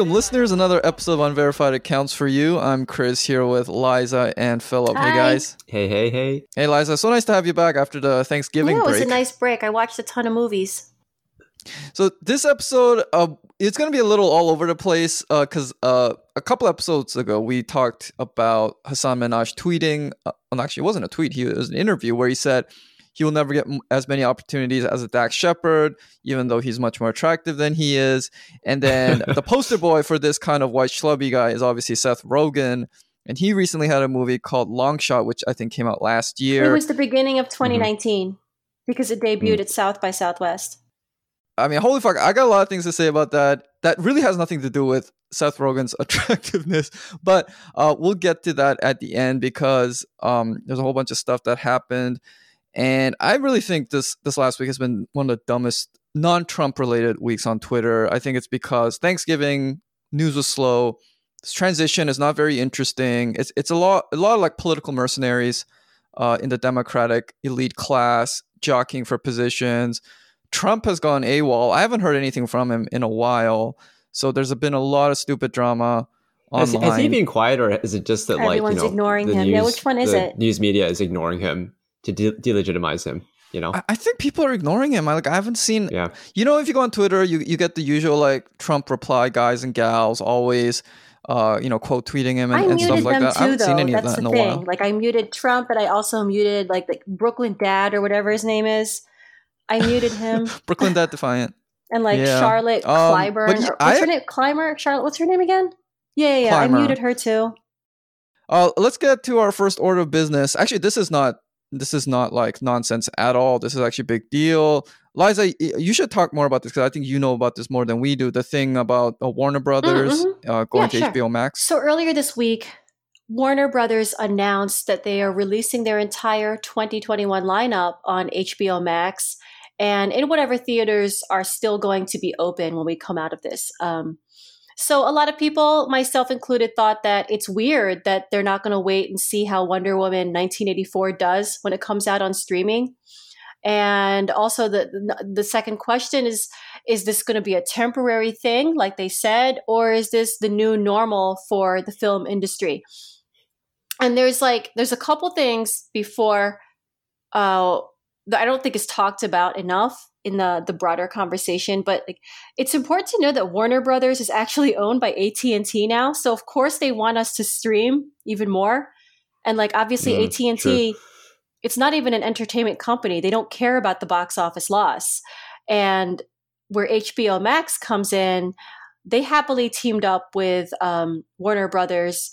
Welcome, listeners. Another episode of Unverified Accounts for you. I'm Chris here with Liza and Philip. Hi. Hey, guys. Hey, hey, hey. Hey, Liza. So nice to have you back after the Thanksgiving yeah, it was a nice break. I watched a ton of movies. So this episode, uh, it's going to be a little all over the place because uh, a couple episodes ago we talked about Hasan Minhaj tweeting. Uh, well, actually, it wasn't a tweet. He it was an interview where he said he will never get as many opportunities as a Dax Shepard, even though he's much more attractive than he is. And then the poster boy for this kind of white schlubby guy is obviously Seth Rogen. And he recently had a movie called Long Shot, which I think came out last year. It was the beginning of Mm-hmm. 2019 because it debuted Mm. at South by Southwest. I mean, holy fuck, I got a lot of things to say about that. That really has nothing to do with Seth Rogen's attractiveness, but uh, we'll get to that at the end because um, there's a whole bunch of stuff that happened, and I really think this this last week has been one of the dumbest non-Trump related weeks on Twitter. I think it's because Thanksgiving news was slow. This transition is not very interesting. It's it's a lot a lot of like political mercenaries uh, in the Democratic elite class jockeying for positions. Trump has gone AWOL. I haven't heard anything from him in a while. So there's been a lot of stupid drama Has, online. has he been quiet, or is it just that like Everyone's you know ignoring the him. News, Yeah, which one is the it? News media is ignoring him to de- delegitimize him. You know. I, I think people are ignoring him. I like I haven't seen yeah. you know if you go on Twitter, you, you get the usual like Trump reply guys and gals always uh, you know, quote tweeting him and, I and stuff like them that. I haven't though. seen any of That's that the in a thing. while. Like I muted Trump, but I also muted like like Brooklyn Dad or whatever his name is. I muted him Brooklyn Dad Defiant. and like Yeah. Charlotte Um, Clyburn. but y- or- what's I- her name? Clymer. Charlotte. What's her name again? Yeah, yeah. yeah. I muted her too. Uh, let's get to our first order of business. Actually, this is not this is not like nonsense at all. This is actually a big deal. Liza, you should talk more about this because I think you know about this more than we do. The thing about uh, Warner Brothers uh, going Yeah, to sure. HBO Max. So earlier this week, Warner Brothers announced that they are releasing their entire 2021 lineup on HBO Max and in whatever theaters are still going to be open when we come out of this. Um, so a lot of people, myself included, thought that it's weird that they're not going to wait and see how Wonder Woman 1984 does when it comes out on streaming. And also the the second question is is this going to be a temporary thing like they said or is this the new normal for the film industry? And there's like there's a couple things before uh that I don't think is talked about enough in the the broader conversation but like it's important to know that Warner Brothers is actually owned by AT&T now so of course they want us to stream even more. And like obviously Mm, AT&T it's not even an entertainment company. They don't care about the box office loss. And where HBO Max comes in they happily teamed up with um, Warner Brothers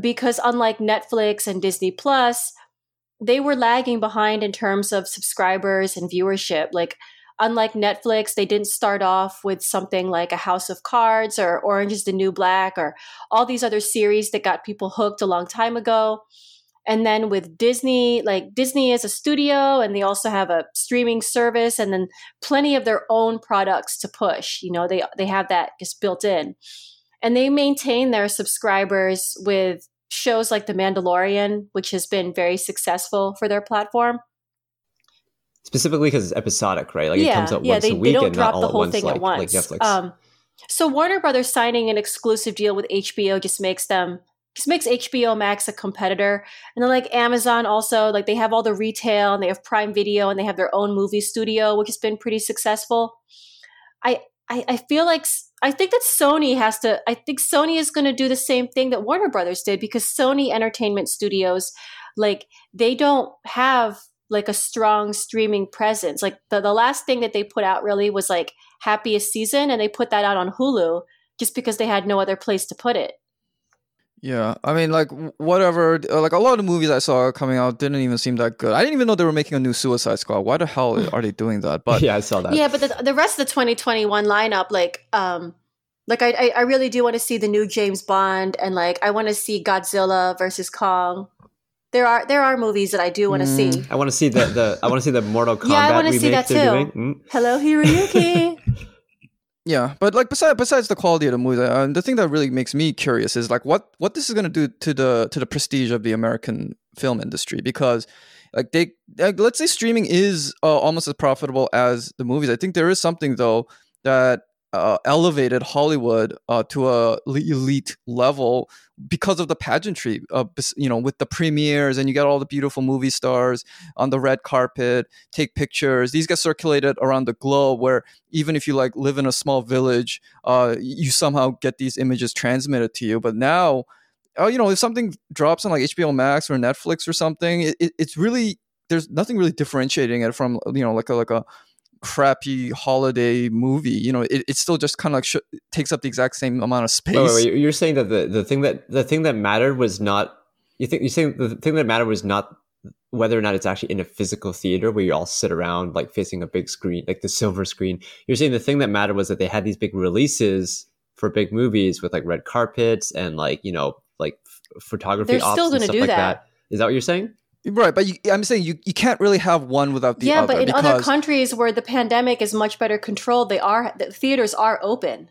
because unlike Netflix and Disney Plus they were lagging behind in terms of subscribers and viewership. Like, unlike Netflix, they didn't start off with something like A House of Cards or Orange is the New Black or all these other series that got people hooked a long time ago. And then with Disney, like Disney is a studio and they also have a streaming service and then plenty of their own products to push. You know, they they have that just built in. And they maintain their subscribers with shows like The Mandalorian, which has been very successful for their platform. Specifically because it's episodic, right? Like it comes out once they, a week don't and drop not all the at whole once, thing like, at once. like Netflix. Um, so Warner Brothers signing an exclusive deal with HBO just makes them just makes HBO Max a competitor. And then like Amazon also, like they have all the retail and they have Prime Video and they have their own movie studio, which has been pretty successful. I I, I feel like I think that Sony has to. I think Sony is going to do the same thing that Warner Brothers did because Sony Entertainment Studios, like they don't have like a strong streaming presence. Like the, the last thing that they put out really was like Happiest Season, and they put that out on Hulu just because they had no other place to put it. Yeah, I mean, like whatever. uh, Like a lot of the movies I saw coming out didn't even seem that good. I didn't even know they were making a new Suicide Squad. Why the hell are they doing that? But yeah, I saw that. yeah, but the, the rest of the 2021 lineup, like, um, like I, I, I really do want to see the new James Bond, and like I want to see Godzilla versus Kong. There are there are movies that I do want to Mm. see. I want to see the, the I want to see the Mortal Kombat Yeah, I wanna remake see that too. doing. Mm. Hello, Hiroyuki. Yeah, but like besides besides the quality of the movie, uh, the thing that really makes me curious is like what what this is going to do to the to the prestige of the American film industry because like they like, let's say streaming is uh, almost as profitable as the movies. I think there is something though that uh, elevated Hollywood uh, to a elite level because of the pageantry, uh, you know, with the premieres and you get all the beautiful movie stars on the red carpet, take pictures. These get circulated around the globe. Where even if you like live in a small village, uh, you somehow get these images transmitted to you. But now, uh, you know, if something drops on like HBO Max or Netflix or something, it, it, it's really there's nothing really differentiating it from you know like a like a crappy holiday movie. You know, it, it still just kind of like sh- takes up the exact same amount of space. Wait, wait, wait. You're saying that the, the thing that the thing that mattered was not you think you're saying the thing that mattered was not whether or not it's actually in a physical theater where you all sit around like facing a big screen, like the silver screen. You're saying the thing that mattered was that they had these big releases for big movies with like red carpets and like you know like f- photography. They're still going to do like that. that. Is that what you're saying? Right, but you, I'm saying you, you can't really have one without the yeah, other. Yeah, but in other countries where the pandemic is much better controlled, they are the theaters are open.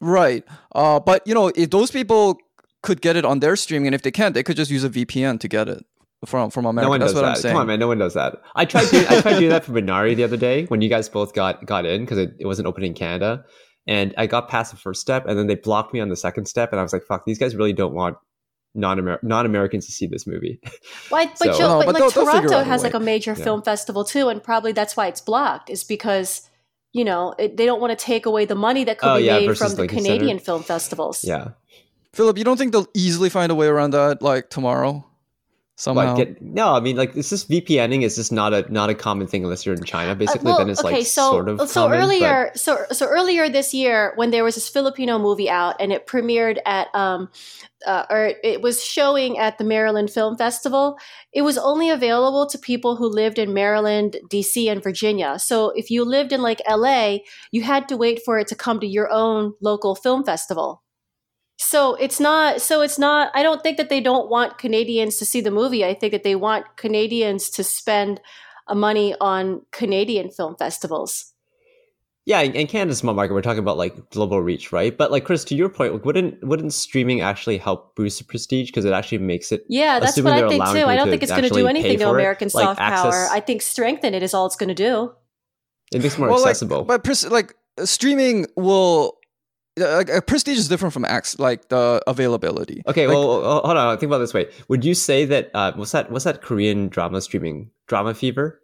Right, uh, but you know if those people could get it on their streaming, and if they can't, they could just use a VPN to get it from from America. No one That's does what that. I'm saying. Come on, man. No one does that. I tried. Doing, I tried doing that for Minari the other day when you guys both got got in because it, it wasn't open in Canada, and I got past the first step, and then they blocked me on the second step, and I was like, "Fuck, these guys really don't want non non Americans to see this movie." Why, but, So- Joe, No, but, but like they'll- they'll Toronto has like a major Yeah. film festival too, and probably that's why it's blocked. Is because you know it, they don't want to take away the money that could Oh, be yeah, made from the Lincoln Canadian Center. film festivals. yeah, Philip, you don't think they'll easily find a way around that, like tomorrow, somehow? But get, no, I mean, like, it's just VPNing is just not a not a common thing unless you're in China. Uh, Basically, well, then it's okay, like so sort of so common, but- earlier, so so earlier this year, when there was this Filipino movie out and it premiered at, um, uh, or it was showing at the Maryland Film Festival, it was only available to people who lived in Maryland, D.C., and Virginia. So if you lived in like L.A., you had to wait for it to come to your own local film festival. So it's not. So it's not. I don't think that they don't want Canadians to see the movie. I think that they want Canadians to spend uh, money on Canadian film festivals. Yeah, and and Canada's a small market. We're talking about like global reach, right? But like Chris, to your point, like, wouldn't wouldn't streaming actually help boost the prestige because it actually makes it Yeah, that's what I think too. I don't think it's going to do anything to for it, American like soft access- power. I think strengthen it is all it's going to do. it makes it more well, like, accessible. but pres- like uh, streaming will. Like uh, prestige is different from acts like the availability. okay, Like, well, hold on. Think about it this way. Would you say that uh, what's that? What's that Korean drama streaming? Drama Fever.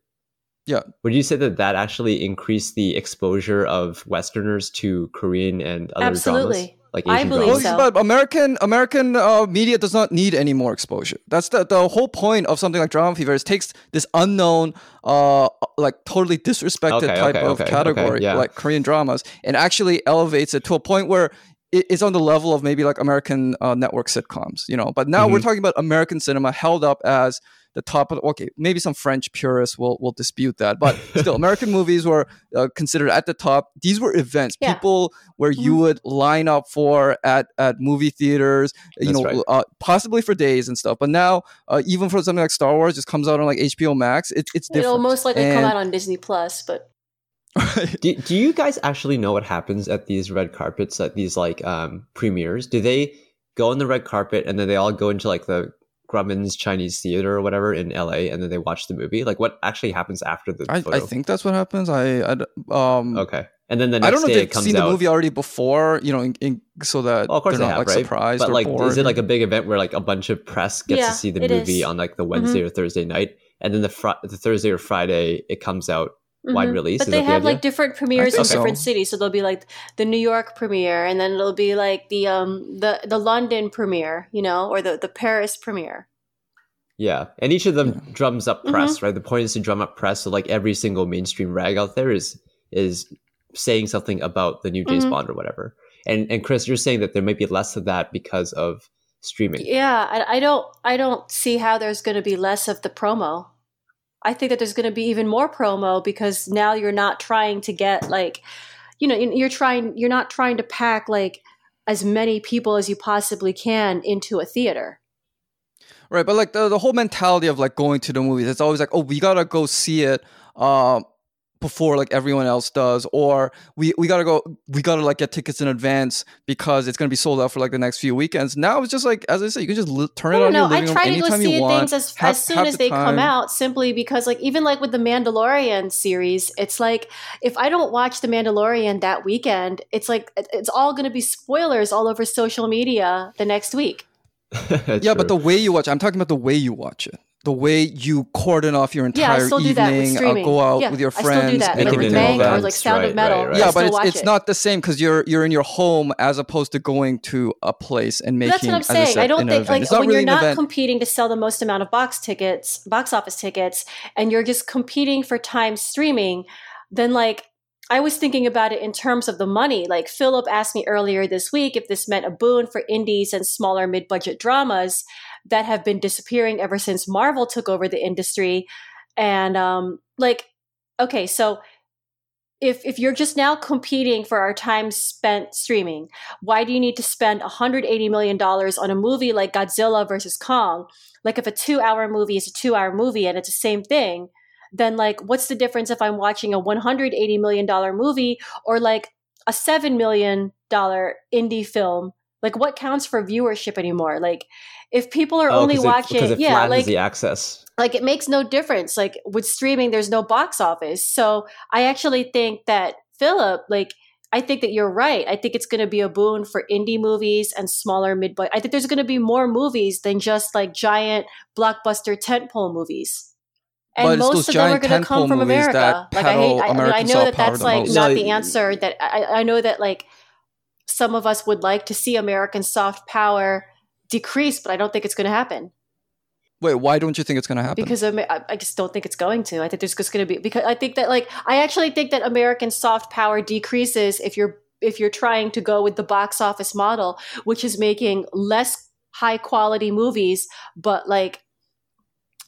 Yeah. Would you say that that actually increased the exposure of Westerners to Korean and other Absolutely. dramas, like I believe dramas? so. but American American uh, media does not need any more exposure. That's the the whole point of something like Drama Fever. Is takes this unknown, uh, like totally disrespected Okay, type okay, of okay, category, okay, yeah. like Korean dramas, and actually elevates it to a point where it- it's on the level of maybe like American uh, network sitcoms. You know, but now we're Mm-hmm. talking about American cinema held up as the top of okay maybe some french purists will will dispute that but still american movies were uh, considered at the top these were events Yeah. people where you Mhm. would line up for at at movie theaters you That's know right. uh, possibly for days and stuff but now uh, even for something like star wars just comes out on like hbo max it, it's different It'll most likely come out on Disney Plus, but do, do you guys actually know what happens at these red carpets at these like um premieres do they go on the red carpet and then they all go into like the Grauman's chinese theater or whatever in la and then they watch the movie like what actually happens after the I, I think that's what happens I um okay and then the next I don't know day if they've seen out the movie already before, you know, in, in, so that well, of course they're they not have, like right? surprised but like bored. is it like a big event where like a bunch of press gets Yeah, to see the movie is. Mm-hmm. on like the wednesday or thursday night and then the fr- the thursday or friday it comes out wide Mhm. release But Is they that the have idea? like different premieres in think so. different cities. So there'll be like the New York premiere, and then it'll be like the um the the London premiere, you know, or the the Paris premiere. Yeah, and each of them Yeah. drums up press, right? The point is to drum up press. So like every single mainstream rag out there is is saying something about the new James Mhm. Bond or whatever. And and Chris, you're saying that there might be less of that because of streaming. Yeah, I, I don't I don't see how there's going to be less of the promo. I think that there's going to be even more promo because now you're not trying to get like, you know, you're trying you're not trying to pack like as many people as you possibly can into a theater. Right, but like the, the whole mentality of like going to the movies, it's always like, oh, we gotta go see it. Um, before like everyone else does or we we gotta go we gotta like get tickets in advance because it's gonna be sold out for like the next few weekends. Now it's just like as i said you can just li- turn it on know. your living I try room to go see want. things as, have- as soon as the they come out, simply because, like, even like with the Mandalorian series, it's like if I don't watch the Mandalorian that weekend, it's like it's all going to be spoilers all over social media the next week. yeah but the way you watch i'm talking about the way you watch it the way you cordon off your Yeah, I entire still do that with evening uh, go out Yeah, with your I still do friends that, and Make like it with in Mank like or like advance, Sound of Metal. right, right. Yeah, but it's, watch it's it. not the same because you're you're in your home as opposed to going to a place and making. That's what I'm as I saying. I, don't think event. like when really you're not event. competing to sell the most amount of box tickets, box office tickets, and you're just competing for time streaming, then like I was thinking about it in terms of the money. Like Philip asked me earlier this week if this meant a boon for indies and smaller mid-budget dramas that have been disappearing ever since Marvel took over the industry. And um like okay, so if if you're just now competing for our time spent streaming, why do you need to spend 180 million dollars on a movie like Godzilla versus Kong? Like if a 2-hour movie is a 2-hour movie and it's the same thing, then like what's the difference if I'm watching a 180 million dollar movie or like a 7 million dollar indie film? Like what counts for viewership anymore? Like if people are Oh, only 'cause it- watching because it yeah, like the access. like it makes no difference like with streaming there's no box office so i actually think that philip like i think that you're right i think it's going to be a boon for indie movies and smaller mid i think there's going to be more movies than just like giant blockbuster tentpole movies and But most of them are going to come from america like i hate I, I, mean, I know that that's like most. not No, the answer that I, I know that like some of us would like to see american soft power decrease but i don't think it's going to happen Wait, why don't you think it's going to happen? because I I just don't think it's going to. I think there's just going to be because I think that like I actually think that American soft power decreases if you're if you're trying to go with the box office model, which is making less high quality movies, but like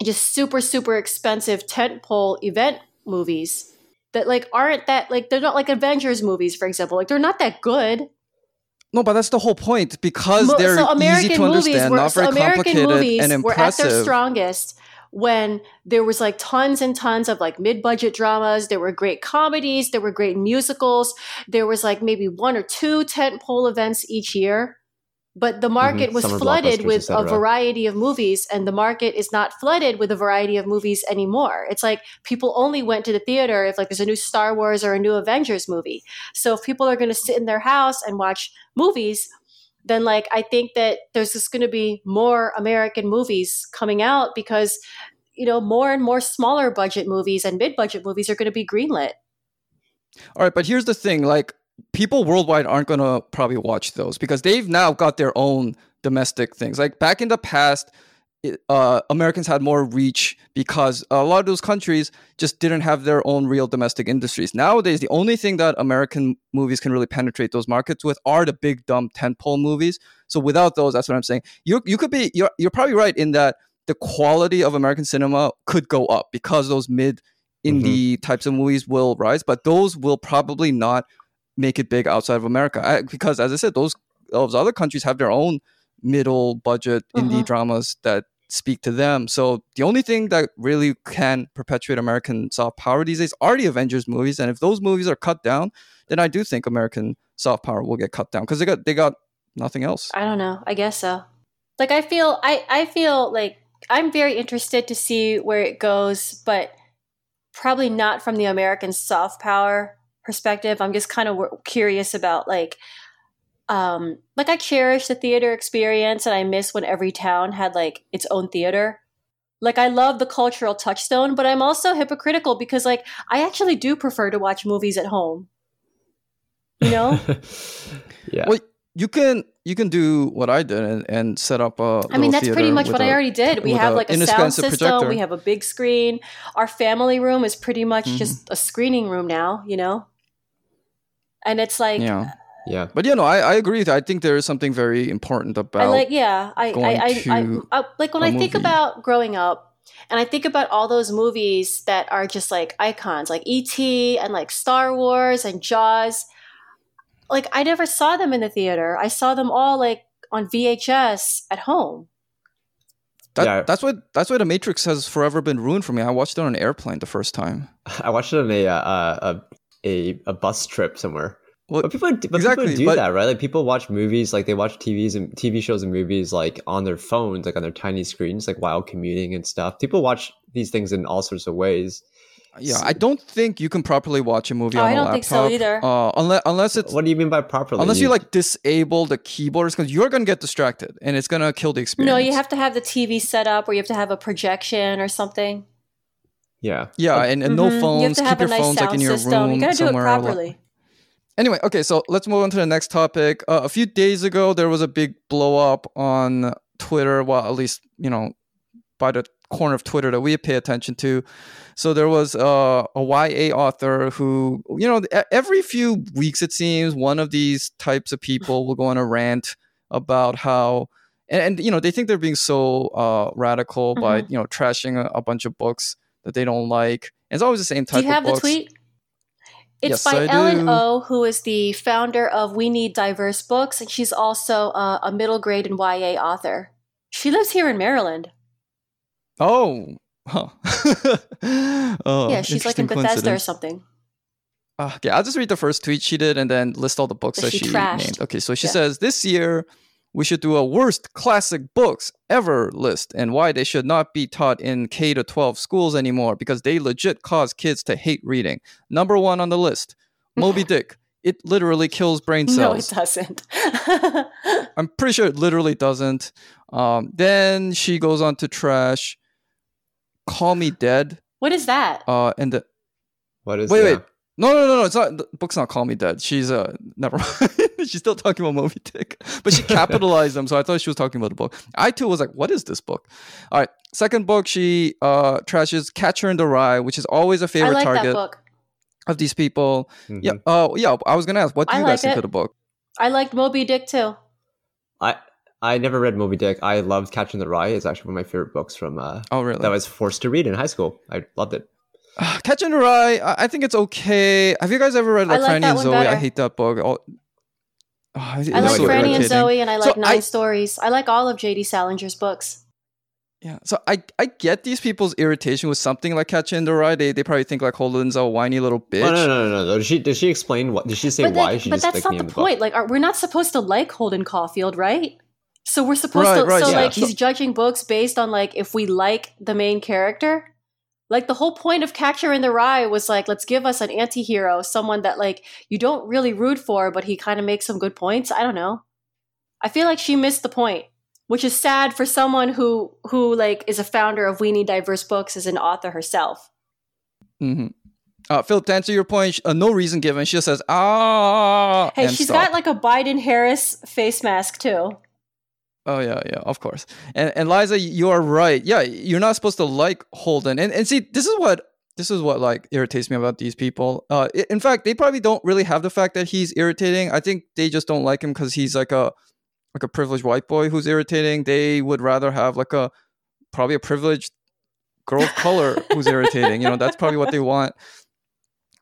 just super super expensive tentpole event movies that like aren't that like they're not like Avengers movies, for example. Like they're not that good. No, but that's the whole point because Mo- they're so easy to understand, were not so very American complicated movies and were at their impressive. strongest when there was like tons and tons of like mid-budget dramas there were great comedies there were great musicals there was like maybe one or two tentpole events each year but the market mm-hmm. was Summer flooded with a variety of movies and the market is not flooded with a variety of movies anymore. It's like people only went to the theater if like there's a new star wars or a new avengers movie. So if people are going to sit in their house and watch movies then like I think that there's just going to be more American movies coming out because you know more and more smaller budget movies and mid budget movies are going to be greenlit. All right, but here's the thing: like people worldwide aren't gonna probably watch those because they've now got their own domestic things. Like back in the past, uh, Americans had more reach because a lot of those countries just didn't have their own real domestic industries. Nowadays, the only thing that American movies can really penetrate those markets with are the big dumb tentpole movies. So without those, that's what I'm saying. You you could be you're you're probably right in that the quality of American cinema could go up because those mid indie types of movies will rise, but those will probably not make it big outside of America I, because, as I said, those those other countries have their own middle budget indie Mhm. dramas that speak to them. So the only thing that really can perpetuate American soft power these days are the Avengers movies, and if those movies are cut down, then I do think American soft power will get cut down because they got they got nothing else. I don't know. I guess so. Like I feel I I feel like I'm very interested to see where it goes, but probably not from the American soft power perspective. I'm just kind of w- curious about like um like I cherish the theater experience and I miss when every town had like its own theater. Like I love the cultural touchstone, but I'm also hypocritical because like I actually do prefer to watch movies at home. You know? yeah. Well, you can you can do what I did and, and set up a. I mean, that's pretty much what I a- already did. We have a like a sound system. projector. We have a big screen. Our family room is pretty much Mhm. just a screening room now, you know? And it's like, yeah, yeah. but you know, I, I agree. I think there is something very important about. I like, yeah, I, going I, I, I, to I, like when a I think movie. about growing up, and I think about all those movies that are just like icons, like E.T. and like Star Wars and Jaws. Like I never saw them in the theater. I saw them all like on VHS at home. That, Yeah. That's why that's why the Matrix has forever been ruined for me. I watched it on an airplane the first time. I watched it on a uh, a a, a bus trip somewhere. Well, But people, but exactly, people do but- that, right? Like people watch movies, like they watch TVs and TV shows and movies, like on their phones, like on their tiny screens, like while commuting and stuff. People watch these things in all sorts of ways. yeah, I don't think you can properly watch a movie Oh, on I a don't laptop. think so either. Uh, unless unless it's What do you mean by properly? unless you like disable the keyboards because you're gonna get distracted and it's gonna kill the experience. No, you have to have the TV set up, or you have to have a projection or something. Yeah. Yeah, and, and no Mhm. phones. You Keep your nice phones like in your system. room You gotta do it somewhere. properly. Anyway, okay, so let's move on to the next topic. Uh, a few days ago, there was a big blow up on Twitter. Well, at least you know, by the corner of Twitter that we pay attention to. So there was uh, a YA author who, you know, every few weeks it seems one of these types of people will go on a rant about how. And, and you know they think they're being so uh, radical by Mhm. you know trashing a, a bunch of books that they don't like. And it's always the same type of books. Do you have of the tweet? It's Yes, by I Ellen do. O, who is the founder of We Need Diverse Books, and she's also uh, a middle grade and YA author. She lives here in Maryland. Oh, huh. oh, yeah, she's like in Bethesda or something. Uh, okay, I'll just read the first tweet she did and then list all the books That that she she, named. Okay, so she Yeah. says this year we should do a worst classic books ever list and why they should not be taught in K to 12 schools anymore because they legit cause kids to hate reading. Number one on the list, Moby Dick. It literally kills brain cells. No, it doesn't. I'm pretty sure it literally doesn't. Um, then she goes on to trash Call Me Dead. what is that? Uh, and the What is Wait, yeah. wait. No, no, no, no. It's not. The book's not "Call Me Dead." She's uh, never mind. She's still talking about Moby Dick, but she capitalized them, so I thought she was talking about the book. I too was like, "What is this book?" All right. Second book, she uh trashes Catcher in the Rye, which is always a favorite like that target book. of these people. Mhm. Yeah. Oh, yeah. I was gonna ask, what do I you guys like think of the book? I liked Moby Dick too. I I never read Moby Dick. I loved Catcher in the Rye. It's actually one of my favorite books from uh, Oh, really? that I was forced to read in high school. I loved it. Catcher in the Rye. I, I think it's okay. Have you guys ever read I like like Franny that and one Zooey? I hate that book. Oh, oh, it's I like so Franny and. Zooey, and I So like Nine I- Stories. I like all of J.D. Salinger's books. Yeah, so I I get these people's irritation with something like Catcher in the Rye. They they probably think like Holden's a whiny little bitch. Oh, no, no, no, no. Did she did she explain what? Did she say but why? like- she but that's not the in the book? point. Like, are, we're not supposed to like Holden Caulfield, right? So we're supposed Right, to. right, so yeah. like, So- he's judging books based on like if we like the main character. Like the whole point of Catcher in the Rye was like, let's give us an anti-hero, someone that like you don't really root for, but he kind of makes some good points. I don't know. I feel like she missed the point, which is sad for someone who who like is a founder of We Need Diverse Books as an author herself. Mm-hmm. Uh, Philip, to answer your point, uh, no reason given. She just says ah. Hey, she's stop. got like a Biden Harris face mask too. Oh yeah, yeah, of course. And and Liza, you are right. Yeah, you're not supposed to like Holden. And and see, this is what this is what like irritates me about these people. Uh, in fact, they probably don't really have the fact that he's irritating. I think they just don't like him because he's like a like a privileged white boy who's irritating. They would rather have like a probably a privileged girl of color who's irritating. You know, that's probably what they want.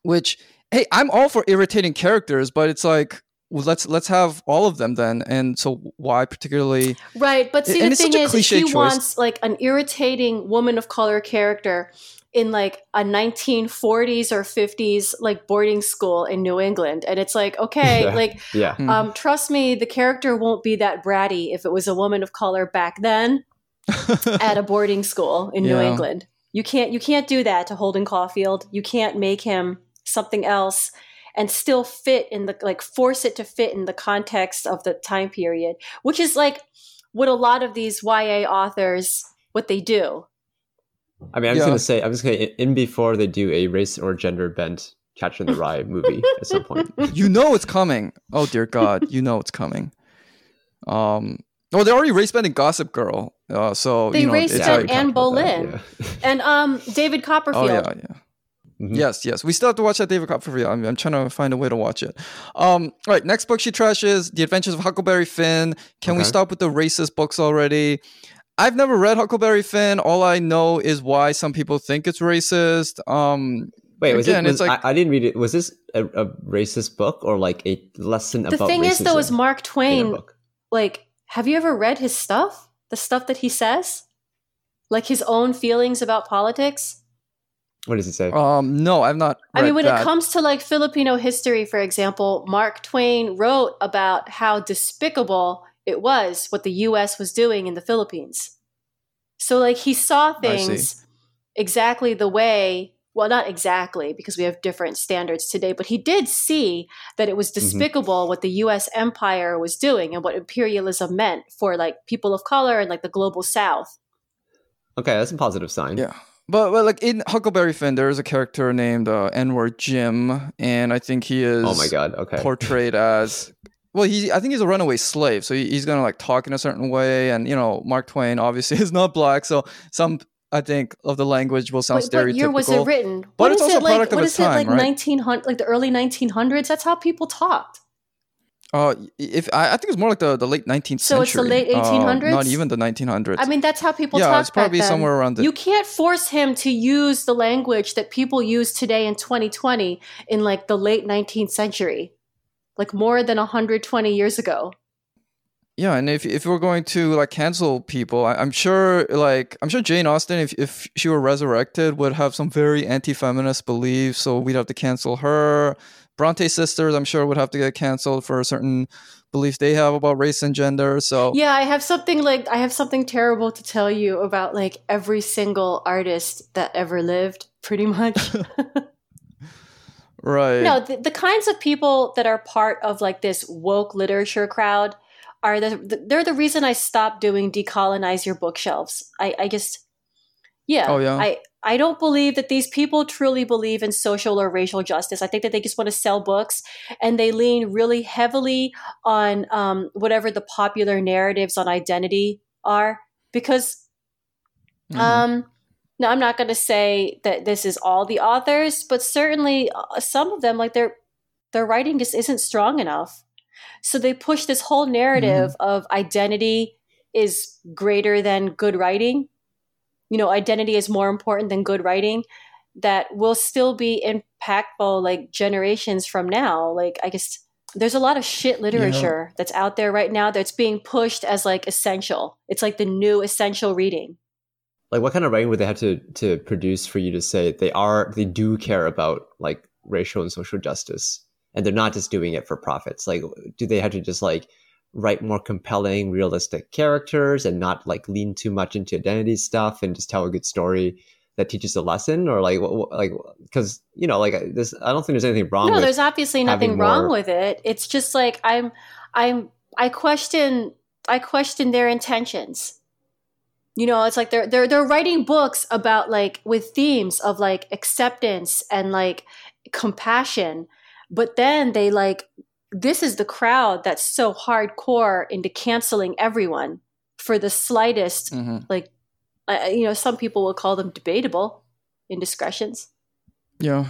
Which, hey, I'm all for irritating characters, but it's like well, let's let's have all of them then. And so why particularly? Right, but see And the thing is, cliche he choice. wants like an irritating woman of color character in like a 1940s or 50s like boarding school in New England, and it's like okay, Yeah. like Yeah. Hmm. um, trust me, the character won't be that bratty if it was a woman of color back then at a boarding school in New England. You can't you can't do that to Holden Caulfield. You can't make him something else and still fit in the like force it to fit in the context of the time period, which is like what a lot of these YA authors what they do. I mean, I'm just gonna say, I'm just gonna in before they do a race or gender bent Catcher in the Rye movie at some point. you know it's coming. Oh dear God, you know it's coming. Um. Oh, they already race bending Gossip Girl. Uh, so They you know, race it's bent already- Anne Talked about that, Boleyn. yeah. And um David Oh Copperfield. yeah, yeah. Mhm. Yes, yes. We still have to watch that David Copperfield. I'm, I'm trying to find a way to watch it. Um, all right, next book she trashes The Adventures of Huckleberry Finn. Can we stop with the racist books already? I've never read Huckleberry Finn. All I know is why some people think it's racist. Um, Wait, was Again, it? it's Was, like- I, I didn't read it. Was this a, a racist book or like a lesson the about The thing is though is Mark Twain like have you ever read his stuff? The stuff that he says? Like his own feelings about politics? What does it say? Um, no, I've not. I mean, when that. it comes to like Filipino history, for example, Mark Twain wrote about how despicable it was what the US was doing in the Philippines. So, like, he saw things exactly the way, well, not exactly because we have different standards today, but he did see that it was Mm-hmm. despicable what the US empire was doing and what imperialism meant for like people of color and like the global south. Okay, that's a positive sign. Yeah. But, but like in Huckleberry Finn, there is a character named uh, N-word Jim, and I think he is Oh my god. Okay. portrayed as well. He I think he's a runaway slave, so he, he's gonna like talk in a certain way, and you know Mark Twain obviously is not black, so some I think of the language will sound Wait, stereotypical. what year was it written? But what it's is also it a like? product of What its is it like? time, right? Nineteen hundred, like the early nineteen hundreds. That's how people talked. Uh, if I, I think it's more like the, the late 19th So it's the century. late uh, 1800s? not even the 1900s. I mean, that's how people yeah, talk it's probably then. somewhere around the. You can't force him to use the language that people use today in 2020 in like the late 19th century, like more than 120 years ago. Yeah, and if if we're going to like cancel people, I, I'm sure like I'm sure Jane Austen, if if she were resurrected, would have some very anti-feminist beliefs. So we'd have to cancel her. Bronte sisters, I'm sure, would have to get canceled for a certain beliefs they have about race and gender. So Yeah, I have something like I have something terrible to tell you about like every single artist that ever lived, pretty much. right. No, the, the kinds of people that are part of like this woke literature crowd are the they're the reason I stopped doing decolonize your bookshelves. I I just yeah. Oh, yeah? I I don't believe that these people truly believe in social or racial justice. I think that they just want to sell books and they lean really heavily on um, whatever the popular narratives on identity are because Mhm. um, now, I'm not going to say that this is all the authors, but certainly uh, some of them, like their their writing just isn't strong enough. So they push this whole narrative Mm-hmm. of identity is greater than good writing. You know, identity is more important than good writing. That will still be impactful, like generations from now. Like, I guess there's a lot of shit literature that's out there right now that's being pushed as like essential. It's like the new essential reading. Like, what kind of writing would they have to to produce for you to say they are they do care about like racial and social justice, and they're not just doing it for profits? Like, do they have to just like write more compelling, realistic characters and not like lean too much into identity stuff and just tell a good story that teaches a lesson, or like, like because you know, like this, I don't think there's anything wrong. no with there's obviously nothing wrong more- with it it's just like i'm i'm i question i question their intentions you know it's like they're they're they're writing books about like with themes of like acceptance and like compassion but then they like this is the crowd that's so hardcore into canceling everyone for the slightest Mhm. like uh, you know some people will call them debatable indiscretions Yeah.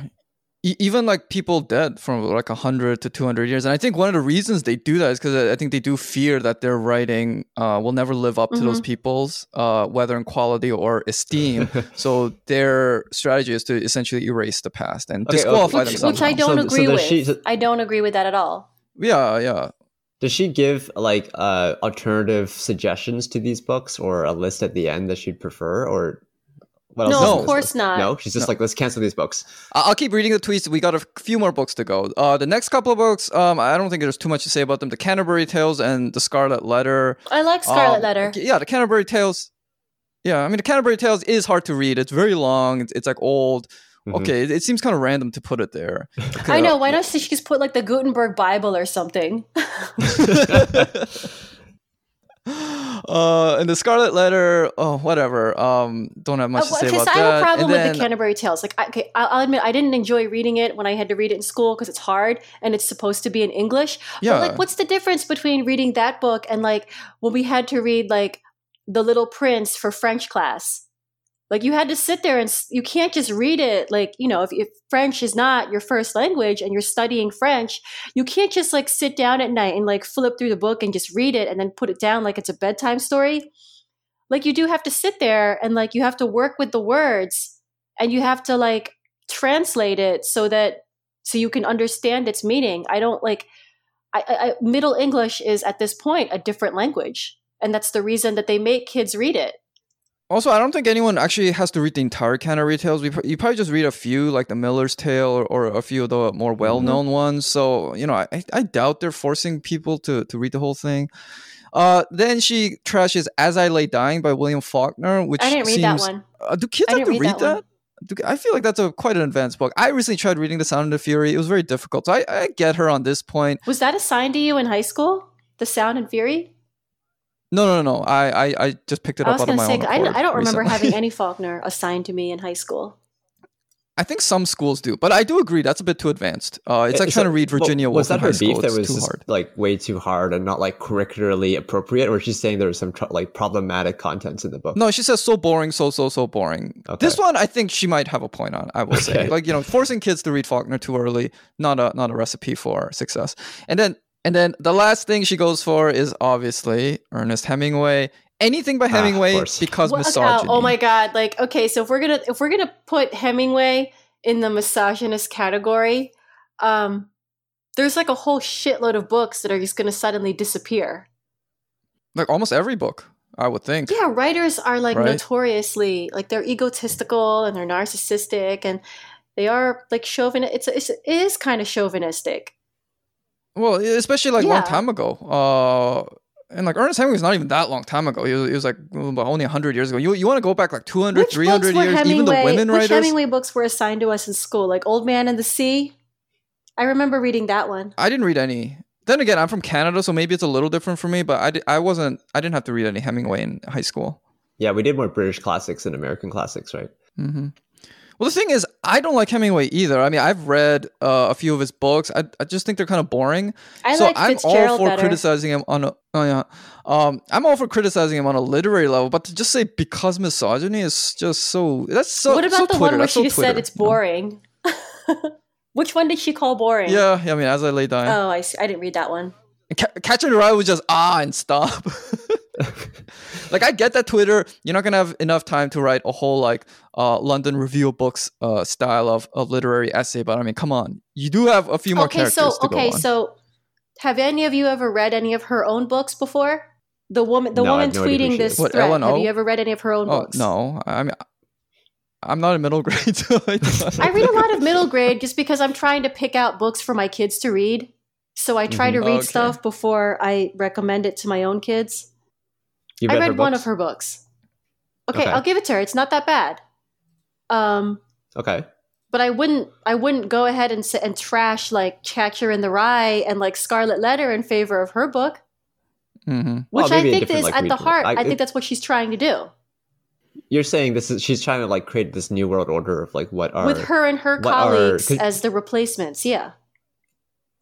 E- even like people dead from like 100 to 200 years. And I think one of the reasons they do that is because I think they do fear that their writing uh, will never live up to those Mm-hmm. people's, uh, whether in quality or esteem. so their strategy is to essentially erase the past and Okay, okay. disqualify Which- themselves. which I don't So- so agree does with. she- so- I don't agree with that at all. Yeah, yeah. Does she give like uh, alternative suggestions to these books or a list at the end that she'd prefer, or what No, else? is of course list? not. No, she's just No. like, let's cancel these books. I- I'll keep reading the tweets. We got a few more books to go. Uh, the next couple of books, um, I don't think there's too much to say about them. The Canterbury Tales and the Scarlet Letter. I like Scarlet Um, Letter. Yeah, the Canterbury Tales. Yeah, I mean the Canterbury Tales is hard to read. It's very long. It's, it's like old. Mhm. Okay, it, it seems kind of random to put it there. I know. Why not she just put like the Gutenberg Bible or something? uh, and the Scarlet Letter, oh whatever. Um, don't have much to say Because about Uh, I have that. a problem And with then- the Canterbury Tales. Like, I, okay, I'll I'll admit, I didn't enjoy reading it when I had to read it in school because it's hard and it's supposed to be in English. Yeah. But like, what's the difference between reading that book and like when we had to read like The Little Prince for French class? Like you had to sit there and you can't just read it. Like you know, if, if French is not your first language and you're studying French, you can't just like sit down at night and like flip through the book and just read it and then put it down like it's a bedtime story. Like you do have to sit there and like you have to work with the words and you have to like translate it so that so you can understand its meaning. I don't like I, I, Middle English is at this point a different language, and that's the reason that they make kids read it. Also, I don't think anyone actually has to read the entire Canterbury Tales. We you probably just read a few, like the Miller's Tale or, or a few of the more Mm-hmm. well-known ones. So you know, I, I doubt they're forcing people to to read the whole thing. Uh, then she trashes "As I Lay Dying" by William Faulkner, which I didn't read seems, that one. Uh, do kids I have to read, read that that? I feel like that's a quite an advanced book. I recently tried reading The Sound and the Fury. It was very difficult. So I, I get her on this point. Was that assigned to you in high school? The Sound and Fury? No, no, no. no. I, I, I just picked it I up was out of going to my say, own. 'cause I, I don't remember recently. having any Faulkner assigned to me in high school. I think some schools do, but I do agree that's a bit too advanced. Uh, it's like Uh, trying to read well, Virginia was Woolf that in her high beef school. that It's was too just hard. like way too hard and not like curricularly appropriate, or she's saying there was some tr- like problematic contents in the book? No, she says so boring, so so so boring. Okay. This one, I think she might have a point on. I will say, like you know, forcing kids to read Faulkner too early, not a not a recipe for success. And then and then the last thing she goes for is obviously Ernest Hemingway. Anything by Ah, Hemingway course. because Well, okay, misogyny. oh my god! Like, okay, so if we're gonna if we're gonna put Hemingway in the misogynist category, um, there's like a whole shitload of books that are just gonna suddenly disappear. Like almost every book, I would think. Yeah, writers are like Right. notoriously like they're egotistical and they're narcissistic and they are like chauvin. It's, it's it is kind of chauvinistic. Well, especially like a long time ago. Uh, and like Ernest Hemingway was not even that long time ago. He was, he was like well, only 100 years ago. You, you want to go back like 200, Which 300 years? Hemingway? Even the women which writers? Hemingway books were assigned to us in school? Like Old Man and the Sea. I remember reading that one. I didn't read any. Then again, I'm from Canada, so maybe it's a little different for me. But I, di- I wasn't. I didn't have to read any Hemingway in high school. Yeah, we did more British classics than American classics, right? hmm Well, the thing is, I don't like Hemingway either. I mean, I've read uh, a few of his books. I, I just think they're kind of boring. I so like I'm all for better. criticizing him on a. Oh yeah, um, I'm all for criticizing him on a literary level, but to just say because misogyny is just so. That's so. what about so the Twitter. one where she so just said Twitter, it's you know? boring? Which one did she call boring? Yeah, yeah. I mean, as I lay down, Oh, I, see. I didn't read that one. Ca- Catcher in the Rye was just ah and stop. like I get that Twitter, you're not gonna have enough time to write a whole like uh, London Review of Books uh, style of, of literary essay, but I mean, come on, you do have a few more Okay, characters so to go okay, on. so have any of you ever read any of her own books before? The woman, the No, woman no tweeting this. What, thread. Have you ever read any of her own oh books? no, I mean, I'm not in middle grade, so I, I read a lot of middle grade just because I'm trying to pick out books for my kids to read. So I try Mhm. to read Okay. stuff before I recommend it to my own kids. You I read read her one of her books. Okay, Okay. I'll give it to her. It's not that bad. Um, Okay. but I wouldn't I wouldn't go ahead and and trash like Catcher in the Rye and like Scarlet Letter in favor of her book, Mhm. Well, which I think is like, at the read- heart. I- I, think it- that's what she's trying to do You're saying this is she's trying to like create this new world order of like what are with her and her what are- as the replacements. Yeah,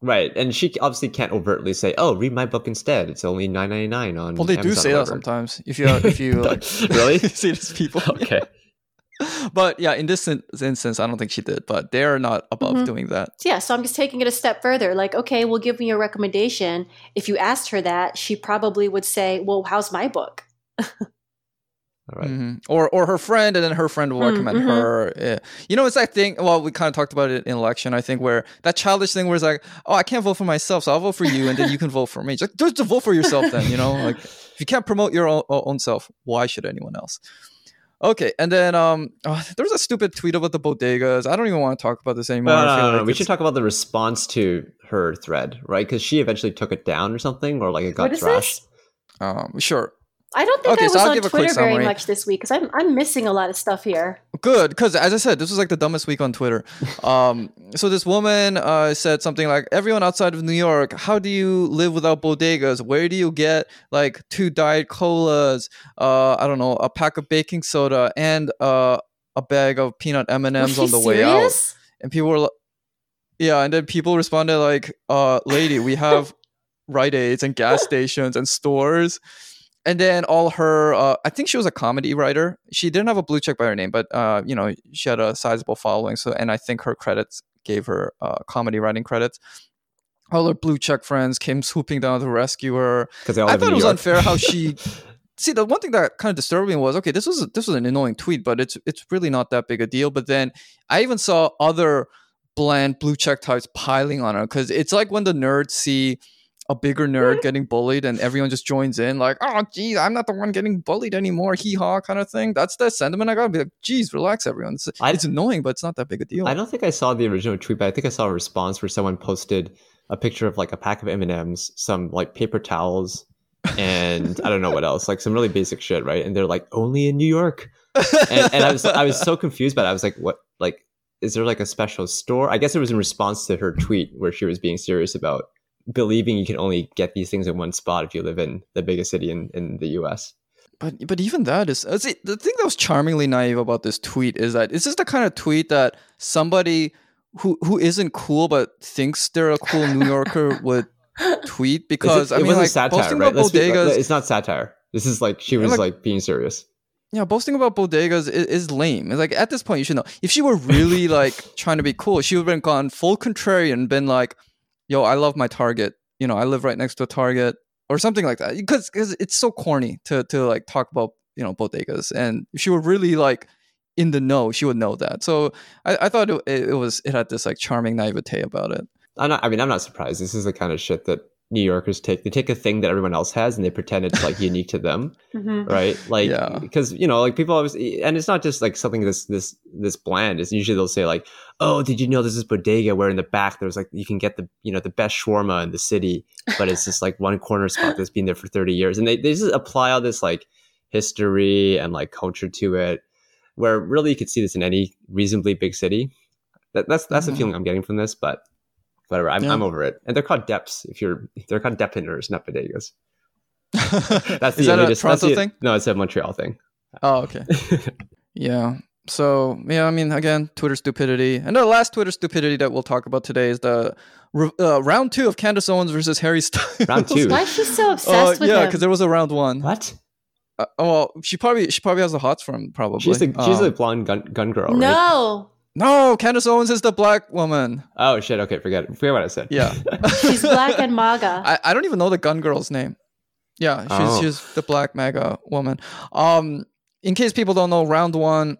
right, and she obviously can't overtly say, "Oh, read my book instead. It's only nine ninety nine on." well, they do say or that sometimes. If you if you like, Really? see these people, Okay. but yeah, in this in- instance, I don't think she did. But they're not above Mhm. doing that. yeah. So I'm just taking it a step further. Like, okay, we'll give me a recommendation. If you asked her that, she probably would say, "Well, how's my book?" All right. Mhm. Or or her friend, and then her friend will Mm, recommend mhm. her. Yeah. You know, it's that thing. Well, we kind of talked about it in election. I think where that childish thing where it's like, oh, I can't vote for myself, so I'll vote for you, and then you can vote for me. Just just to vote for yourself, then. You know, like if you can't promote your own, own self, why should anyone else? Okay, and then um, oh, there was a stupid tweet about the bodegas. I don't even want to talk about this anymore. No, I no, feel no, no, like We should talk about the response to her thread, right? Because she eventually took it down or something, or like it got what is trashed. this? Um, sure, I don't think Okay, I so was I'll on give a quick Twitter very much this week because I'm I'm missing a lot of stuff here. good because as i said this was like the dumbest week on twitter. Um so this woman uh said something like everyone outside of new york how do you live without bodegas? Where do you get like two diet colas uh i don't know a pack of baking soda and uh a bag of peanut m&ms on she the way out? and people were like yeah and then people responded like uh lady we have rite aids and gas stations and stores and then all her uh, i think she was a comedy writer she didn't have a blue check by her name but uh, you know she had a sizable following so and i think her credits gave her uh, comedy writing credits all her blue check friends came swooping down to rescue her Because I thought it was York. unfair how she. See, the one thing that kind of disturbed me was okay. This was this was an annoying tweet, but it's it's really not that big a deal. But then I even saw other bland blue check types piling on her because it's like when the nerds see a bigger nerd mm-hmm. getting bullied and everyone just joins in like oh geez i'm not the one getting bullied anymore hee haw kind of thing that's the sentiment i gotta be like geez relax everyone it's, I- it's annoying but it's not that big a deal I don't think I saw the original tweet, but I think I saw a response where someone posted a picture of like a pack of M and M's, some like paper towels, and I don't know what else, like some really basic shit, right? And they're like only in New York, and, and I was I was so confused by it. I was like, what? Like, is there like a special store? I guess it was in response to her tweet where she was being serious about believing you can only get these things in one spot if you live in the biggest city in, in the U.S. But but even that is uh, see, the thing that was charmingly naive about this tweet is that it's just the kind of tweet that somebody who who isn't cool but thinks they're a cool New Yorker would tweet because it, I mean like satire, posting right? about Let's be- bodegas. it's not satire. This is like she was like- like being serious. yeah, boasting about bodegas is, is lame. It's like at this point you should know. If she were really like trying to be cool, she would have been gone full contrarian and been like, "Yo, I love my Target. You know, I live right next to a Target." Or something like that, because it's so corny to to like talk about you know bodegas, and if she were really like in the know, she would know that. So I, I thought it, it was it had this like charming naivete about it. I'm not. I mean, I'm not surprised. This is the kind of shit that New Yorkers take. They take a thing that everyone else has and they pretend it's like unique to them, Mhm. right? Like, Yeah. because you know, like people always, and it's not just like something this this this bland. It's usually they'll say like, "Oh, did you know this is bodega where in the back there's like you can get the you know the best shawarma in the city, but it's just like one corner spot that's been there for 30 years," and they they just apply all this like history and like culture to it, where really you could see this in any reasonably big city. That, that's that's the Mhm. feeling I'm getting from this, but whatever. I'm, Yeah. I'm over it. And they're called depths. If you're, they're called dépanneurs, not bodegas. That's is the that a elitist- that's Toronto the- thing? No, it's a Montreal thing. Oh, okay. Yeah. So yeah, I mean, again, Twitter stupidity, and the last Twitter stupidity that we'll talk about today is the uh, round two of Candace Owens versus Harry Styles. Round two. Why is she so Uh, obsessed with yeah, him? because there was a round one. what? Uh, oh, well, she probably she probably has the hots for him. Probably. She's a, she's Um, the blonde gun gun girl, right? no, no. Candace Owens is the black woman. Oh shit. Okay, forget it. Forget what I said. Yeah. she's black and MAGA. I, I don't even know the gun girl's name. Yeah, she's Oh. she's the black MAGA woman. Um, in case people don't know, round one,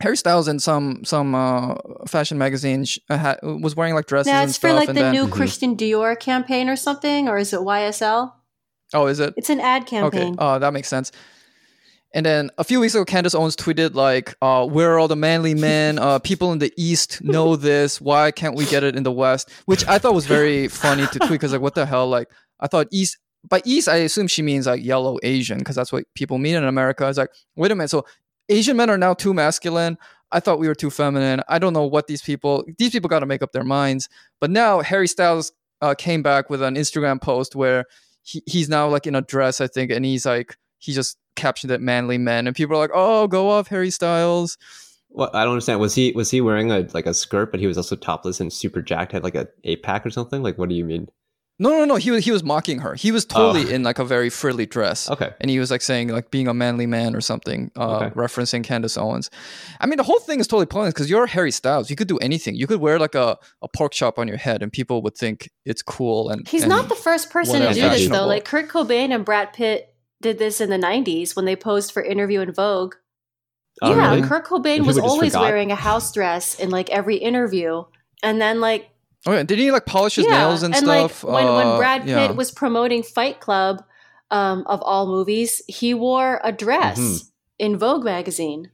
Harry Styles in some some uh, fashion magazine sh- uh, ha- was wearing like dresses Now and it's stuff. for like the then, new Mhm. Christian Dior campaign or something, or is it YSL? oh, is it? It's an ad Okay, campaign. oh, that makes sense. And then a few weeks ago, Candace Owens tweeted like, uh, "Where are all the manly men? Uh, people in the East know this. Why can't we get it in the West?" Which I thought was very funny to tweet because like, what the hell? Like, I thought East by East, I assume she means like yellow Asian because that's what people mean in America. I was like, wait a minute, so Asian men are now too masculine. I thought we were too feminine. I don't know what these people. These people got to make up their minds. But now Harry Styles uh, came back with an Instagram post where he, he's now like in a dress, I think, and he's like he just captioned it "manly men," and people are like, "Oh, go off, Harry Styles." Well, I don't understand. Was he was he wearing a like a skirt, but he was also topless and super jacked, had like a eight pack or something? Like, what do you mean? No, no, no. He was he was mocking her. He was totally Oh. in like a very frilly dress. Okay. and he was like saying like being a manly man or something, uh, Okay. referencing Candace Owens. I mean, the whole thing is totally pointless because you're Harry Styles. You could do anything. You could wear like a, a pork chop on your head, and people would think it's cool. And He's and- not the first person to do this though. Like Kurt Cobain and Brad Pitt did this in the '90s when they posed for Interview in Vogue. Oh, yeah, really? Kurt Cobain And was always forgot? wearing a house dress in like every interview, and then like Oh yeah, did he like polish his yeah, nails and, and stuff? like when Uh, when Brad Pitt yeah. was promoting Fight Club, um, of all movies, he wore a dress Mhm. in Vogue magazine.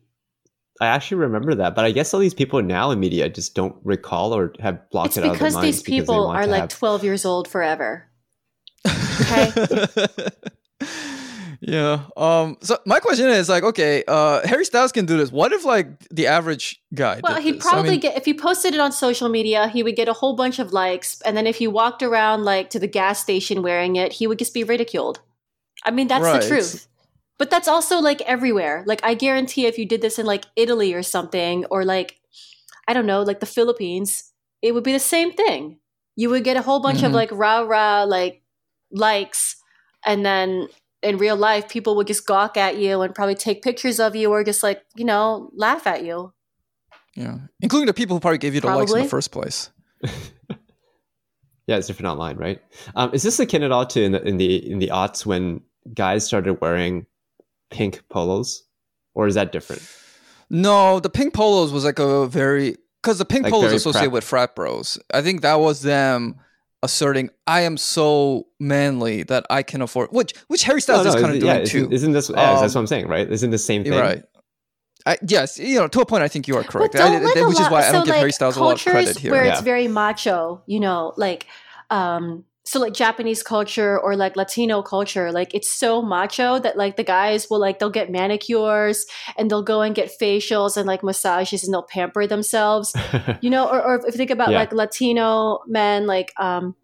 I actually remember that, but I guess all these people now in media just don't recall or have blocked It's it out of their because minds these because they people want are like have- 12 years old forever. yeah. Um. So my question is like, okay, uh, Harry Styles can do this. What if like the average guy? Well, did he'd this? I probably mean, get if he posted it on social media, he would get a whole bunch of likes, and then if he walked around like to the gas station wearing it, he would just be ridiculed. I mean, that's Right. the truth. But that's also like everywhere. Like I guarantee if you did this in like Italy or something or like I don't know, like the Philippines, it would be the same thing. You would get a whole bunch of Mhm. like rah rah like likes and then in real life people would just gawk at you and probably take pictures of you or just like, you know, laugh at you. yeah, including the people who probably gave you the likes in the first place. Yeah, it's different online, right? Um, is this akin at all to in the in the in the aughts when guys started wearing pink polos, or is that different? No, the pink polos was like a very because the pink Like polos associated prep. with frat bros. I think that was them asserting I am so manly that I can afford which which Harry Styles No, is no, kind of yeah, doing isn't, too. isn't this? Yeah, that's Um, what I'm saying, right? Isn't the same thing? Right. I, yes, you know, to a point, I think you are correct. I- don't, like, which a is lot- why I don't so, give Harry Styles a lot of credit cultures here. Where Yeah. it's very macho, you know, like um so like Japanese culture or like Latino culture, like it's so macho that like the guys will like they'll get manicures and they'll go and get facials and like massages and they'll pamper themselves. You know, or, or if you think about Yeah. like Latino men, like um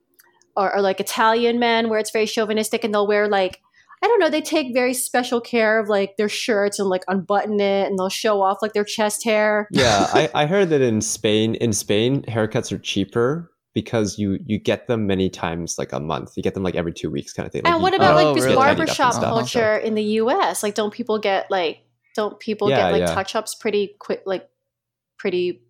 or, or like Italian men where it's very chauvinistic and they'll wear like I don't know, they take very special care of like their shirts and like unbutton it and they'll show off like their chest hair. yeah, I, I heard that in Spain, in Spain, haircuts are cheaper because you you get them many times, like a month. You get them like every two weeks, kind of thing. Like and you- what about Oh, like this really? tidied up and barbershop stuff, so- culture in the US? Like don't people get like don't people Yeah, get like yeah. touch ups pretty quick like pretty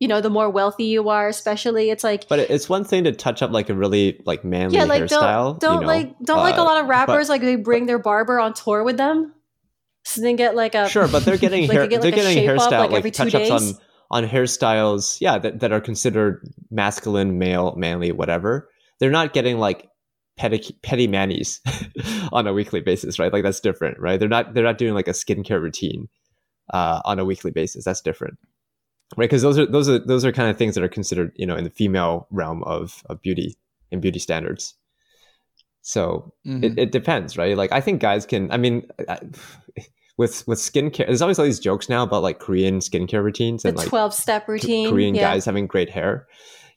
you know, the more wealthy you are, especially it's like But it's one thing to touch up like a really like manly yeah, like hairstyle. don't don't you know? like don't like a Uh, lot of but- rappers like they bring their barber on tour with them. So they get like a Sure, but they're getting like hair, you get, they're getting shape up, hairstyle like, like, every two touch ups on days. On hairstyles, yeah, that, that are considered masculine, male, manly, whatever. They're not getting like petty petty manis on a weekly basis, right? Like that's different, right? They're not they're not doing like a skincare routine uh, on a weekly basis. That's different, right? Because those are those are those are kind of things that are considered, you know, in the female realm of of beauty and beauty standards. So Mhm. it, it depends, right? Like I think guys can. I mean, I, with with skincare, there's always all these jokes now about like Korean skincare routines the and like twelve step K- routine. Korean yeah. guys having great hair.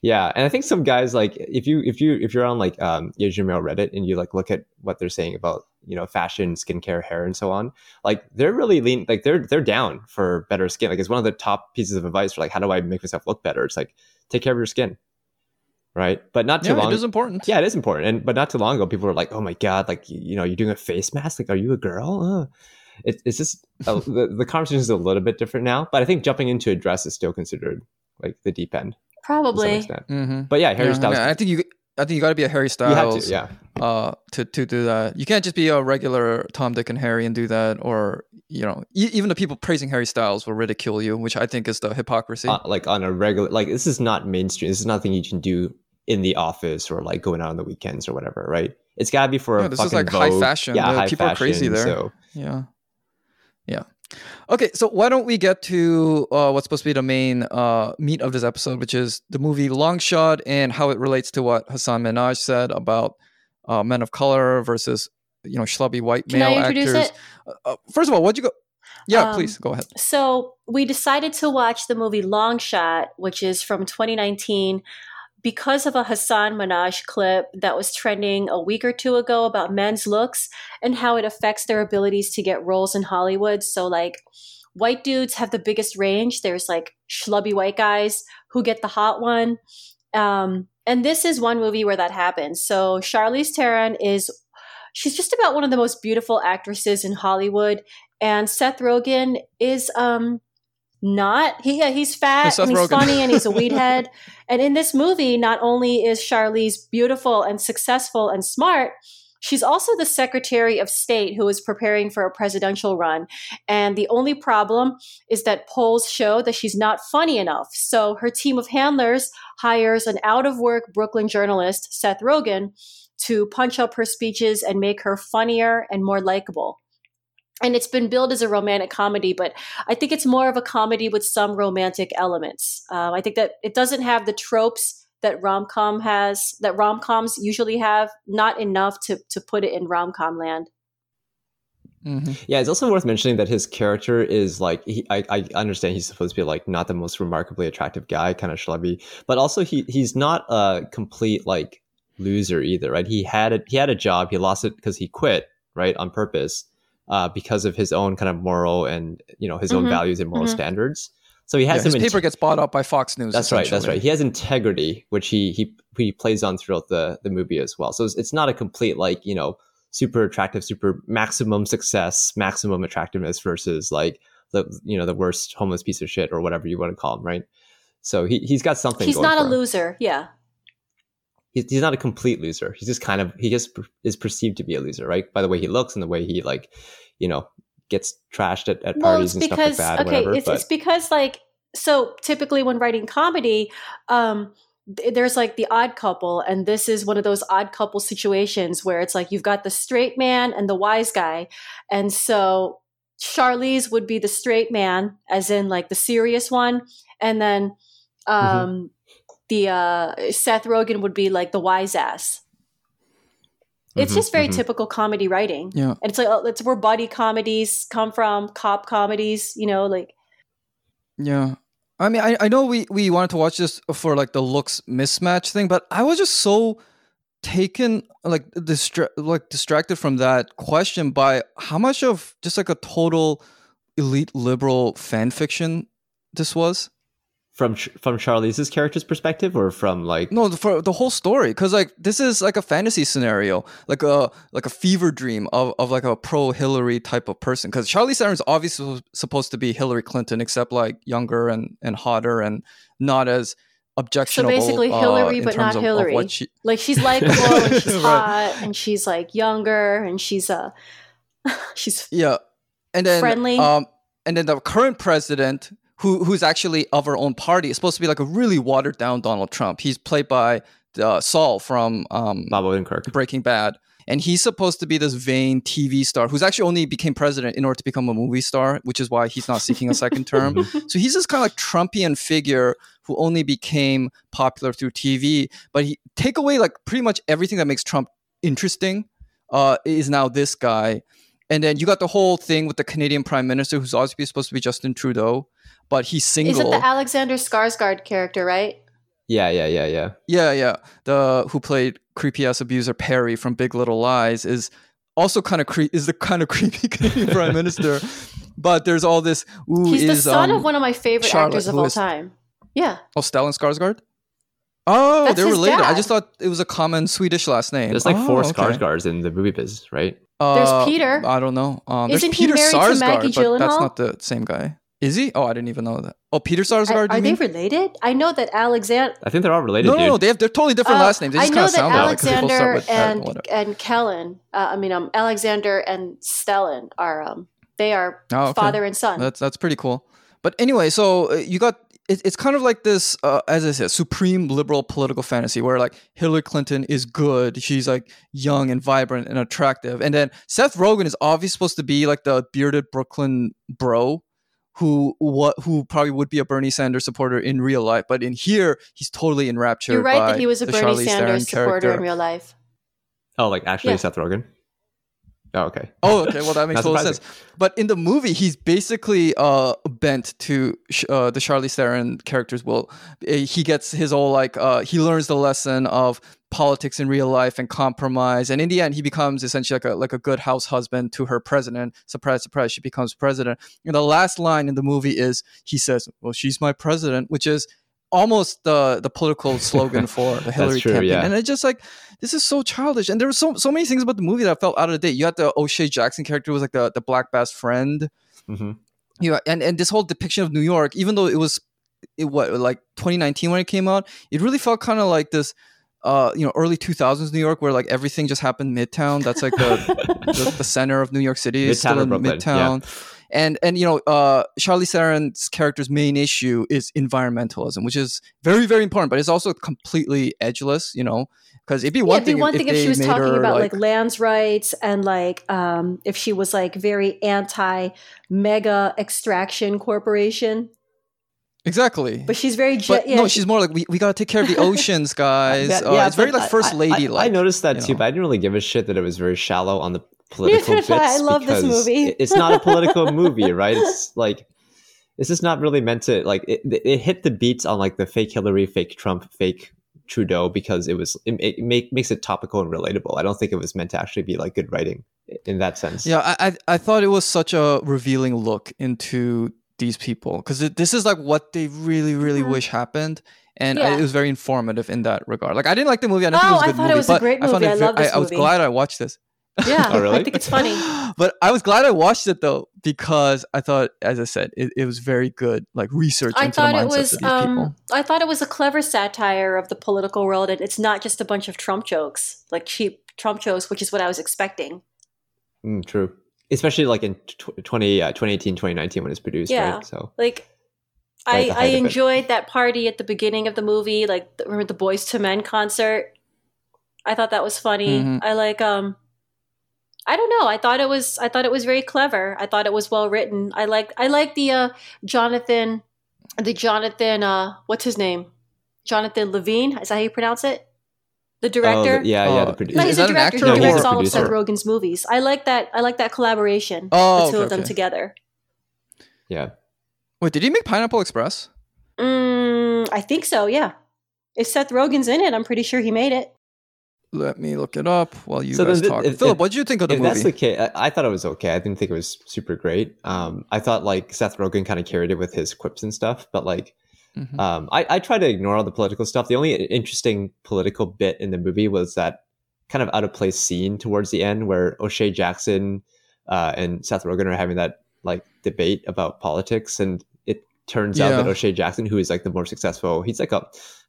Yeah, and I think some guys like if you if you if you're on like um Asian male Reddit and you like look at what they're saying about you know fashion, skincare, hair, and so on, like they're really lean, like they're they're down for better skin. Like it's one of the top pieces of advice for like how do I make myself look better? It's like take care of your skin, right? But not too yeah, long. it is important. Yeah, it is important. And but not too long ago, people were like, "Oh my god, like you, you know, you're doing a face mask. Like, are you a girl?" Uh. It, it's just uh, the the conversation is a little bit different now. But I think jumping into a dress is still considered like the deep end Probably. Mm-hmm. But yeah, Harry yeah, Styles, I think you. I think you got to be a Harry Styles to. Yeah, uh, to to do that. You can't just be a regular Tom, Dick, and Harry and do that, or you know, e- even the people praising Harry Styles will ridicule you, which I think is the hypocrisy. uh, like on a regular, like this is not mainstream. This is nothing you can do in the office or like going out on the weekends or whatever, right? It's got to be for Yeah, a this is fucking like high fashion. Yeah, Yeah, high people are crazy there. So Yeah. Yeah. Okay, so why don't we get to uh, what's supposed to be the main uh, meat of this episode, which is the movie Long Shot and how it relates to what Hasan Minhaj said about uh, men of color versus you know schlubby white Can male actors. it? Uh, first of all, what'd you go? Yeah, Um, please go ahead. So we decided to watch the movie Long Shot, which is from 2019, because of a Hasan Minhaj clip that was trending a week or two ago about men's looks and how it affects their abilities to get roles in Hollywood. So, like, white dudes have the biggest range. There's like schlubby white guys who get the hot one. Um, and this is one movie where that happens. So, Charlize Theron is. She's just about one of the most beautiful actresses in Hollywood and Seth Rogen is um not he yeah, he's fat and he's Rogen. funny and he's a weed head. And in this movie, not only is Charlize beautiful and successful and smart, she's also the Secretary of State who is preparing for a presidential run. And the only problem is that polls show that she's not funny enough. So her team of handlers hires an out of work Brooklyn journalist, Seth Rogen, to punch up her speeches and make her funnier and more likable and it's been billed as a romantic comedy, but I think it's more of a comedy with some romantic elements. Um, I think that it doesn't have the tropes that rom com has, that rom coms usually have, not enough to to put it in rom com land. hmm Yeah, it's also worth mentioning that his character is like he, I, I understand he's supposed to be like not the most remarkably attractive guy, kind of schlubby, but also he he's not a complete like loser either, right? He had a he had a job, he lost it because he quit, right, on purpose, uh, because of his own kind of moral and you know his own Mhm, values and moral mhm. standards. So he Yeah, has his some paper inte- gets bought up by Fox News. that's right. That's right. He has integrity, which he he he plays on throughout the the movie as well. So it's, it's not a complete like you know super attractive, super maximum success, maximum attractiveness versus like the you know the worst homeless piece of shit or whatever you want to call him, right? So he he's got something. He's going not for a him. loser. Yeah. He's, he's not a complete loser. He's just kind of he just is perceived to be a loser, right? By the way he looks and the way he like you know gets trashed at, at Well, parties and stuff like because that. okay, whatever, it's but it's because like so typically when writing comedy, um, th- there's like the odd couple, and this is one of those odd couple situations where it's like you've got the straight man and the wise guy, and so Charlize would be the straight man, as in like the serious one, and then um, the uh, Seth Rogen would be like the wise ass. It's Mhm, just very mhm. typical comedy writing, Yeah. and it's like oh, it's where buddy comedies come from, cop comedies. You know, like Yeah. I mean, I, I know we, we wanted to watch this for like the looks mismatch thing, but I was just so taken like distra- like distracted from that question by how much of just like a total elite liberal fan fiction this was. From Ch- from Charlize's character's perspective, or from like No, for the whole story, because like this is like a fantasy scenario, like a like a fever dream of, of like a pro Hillary type of person. Because Charlize Theron's obviously supposed to be Hillary Clinton, except like younger and and hotter and not as objectionable. So basically uh, Hillary, in but not of- of Hillary. what she- like she's likable and she's Right. hot and she's like younger and she's uh she's Yeah, and then Friendly. Um, and then the current president, who who's actually of her own party, It's supposed to be like a really watered down Donald Trump. He's played by uh, Saul from um, Bob Odenkirk. Breaking Bad. And he's supposed to be this vain TV star who's actually only became president in order to become a movie star, which is why he's not seeking a second term. So he's this kind of like Trumpian figure who only became popular through TV. But he take away like pretty much everything that makes Trump interesting uh, is now this guy. And then you got the whole thing with the Canadian Prime Minister, who's obviously supposed to be Justin Trudeau, but he's single. is it the Alexander Skarsgård character, right? Yeah, yeah, yeah, yeah. Yeah, yeah. The who played creepy ass abuser Perry from Big Little Lies is also kind of cre- is the kind of creepy Canadian prime minister. But there's all this. Ooh, He's the son um, of one of my favorite Charlotte, actors of all is- time. Yeah. Oh, Stellan Skarsgård. Oh, That's they're his related. I just thought it was a common Swedish last name. There's like oh, four okay. Skarsgårds in the movie biz, right? There's Uh, Peter. I don't know. Um, there's Isn't he Peter married to Sarsgaard, Maggie but that's not the same guy. Is he? Oh, I didn't even know that. Oh, Peter Sarsgaard. Are, you are they mean? related? I know that Alexander. I think they're all related, No, no, dude. no. They have they're totally different Uh, last names. They I just know kind of that sound alike 'cause they both start Alexander with Ed, and and Kellen. Uh, I mean, um, Alexander and Stellan are um, they are Oh, okay. father and son. That's that's pretty cool. But anyway, so uh, you got it, it's kind of like this, uh, as I said, supreme liberal political fantasy where like Hillary Clinton is good, she's like young and vibrant and attractive, and then Seth Rogen is obviously supposed to be like the bearded Brooklyn bro. Who what who probably would be a Bernie Sanders supporter in real life, but in here he's totally enraptured. You're right by that he was a Bernie Charlize Sanders Theron supporter character. in real life. Oh, like actually Yeah. Seth Rogen. Oh, okay. Oh, okay. Well, that makes total surprising. sense. But in the movie, he's basically uh, bent to sh- uh, the Charlize Theron character's will. Uh, He gets his whole like uh, he learns the lesson of politics in real life and compromise, and in the end, he becomes essentially like a like a good house husband to her president. Surprise, surprise, she becomes president. And the last line in the movie is he says, "Well, she's my president," which is almost the the political slogan for the Hillary true, campaign. yeah. And it's just like this is so childish. And there were so so many things about the movie that felt out of date. You had the O'Shea Jackson character who was like the, the black best friend. hmm You know, and, and this whole depiction of New York, even though it was it, what like 2019 when it came out, it really felt kind of like this uh, you know, early 2000s New York, where like everything just happened midtown. That's like the, the, the center of New York City. Midtown still in Brooklyn, midtown. And and you know, uh, Charlize Theron's character's main issue is environmentalism, which is very very important, but it's also completely edgeless. You know, because it'd be yeah, one it'd be thing one if, thing if, they she was talking her, about like, lands rights and like um, if she was like very anti mega extraction corporation, exactly. but she's very ge- But yeah, no, she- she's more like we, we gotta take care of the oceans, guys. Yeah, uh, yeah, it's very like first lady I, like. I noticed that too, know. but I didn't really give a shit that it was very shallow on the political bits. I. I love this because movie. it- It's not a political movie, right? It's like it's just not really meant to like it, it hit the beats on like the fake Hillary, fake Trump, fake Trudeau because it was it, it make, makes it topical and relatable. I don't think it was meant to actually be like good writing in that sense. Yeah, I, I I thought it was such a revealing look into these people because this is like what they really really Mhm. wish happened, and Yeah. I, it was very informative in that regard. Like I didn't like the movie. I didn't think it Oh, was a I good thought it movie, was a but great I found movie. it I love this I, was movie. glad I watched this. Yeah, Oh, really? I think it's funny. but I was glad I watched it though because I thought, as I said, it, it was very good, like research I into the thought it mindsets was of these people. um, I thought it was a clever satire of the political world, and it's not just a bunch of Trump jokes, like cheap Trump jokes, which is what I was expecting. Mm, true. Especially like in tw- 20, uh, 2018, 2019 when it's produced, Yeah. right? So Like I, I height of it. enjoyed that party at the beginning of the movie, like the- remember the Boyz II Men concert. I thought that was funny. Mhm. I like um I don't know. I thought it was I thought it was very clever. I thought it was well written. I like I like the uh Jonathan the Jonathan uh what's his name? Jonathan Levine, is that how you pronounce it? The Oh, director? the- yeah, yeah, Oh, the is- producer. no, is he's that a an director. actor He or- directs all of Seth producer. Rogen's movies. I like that I like that collaboration. Oh, the two okay, of them okay. together. yeah. Wait, did he make Pineapple Express? Mm, I think so, yeah. If Seth Rogen's in it, I'm pretty sure he made it. Let me look it up while you So guys talk. if- Philip, what did you think of the if movie? that's the case, I, I thought it was okay. I didn't think it was super great. Um, I thought like Seth Rogen kind of carried it with his quips and stuff, but like Mhm. Um, I, I try to ignore all the political stuff. The only interesting political bit in the movie was that kind of out of place scene towards the end where O'Shea Jackson uh, and Seth Rogen are having that like debate about politics, and turns out that O'Shea Jackson, who is like the more successful, he's like a I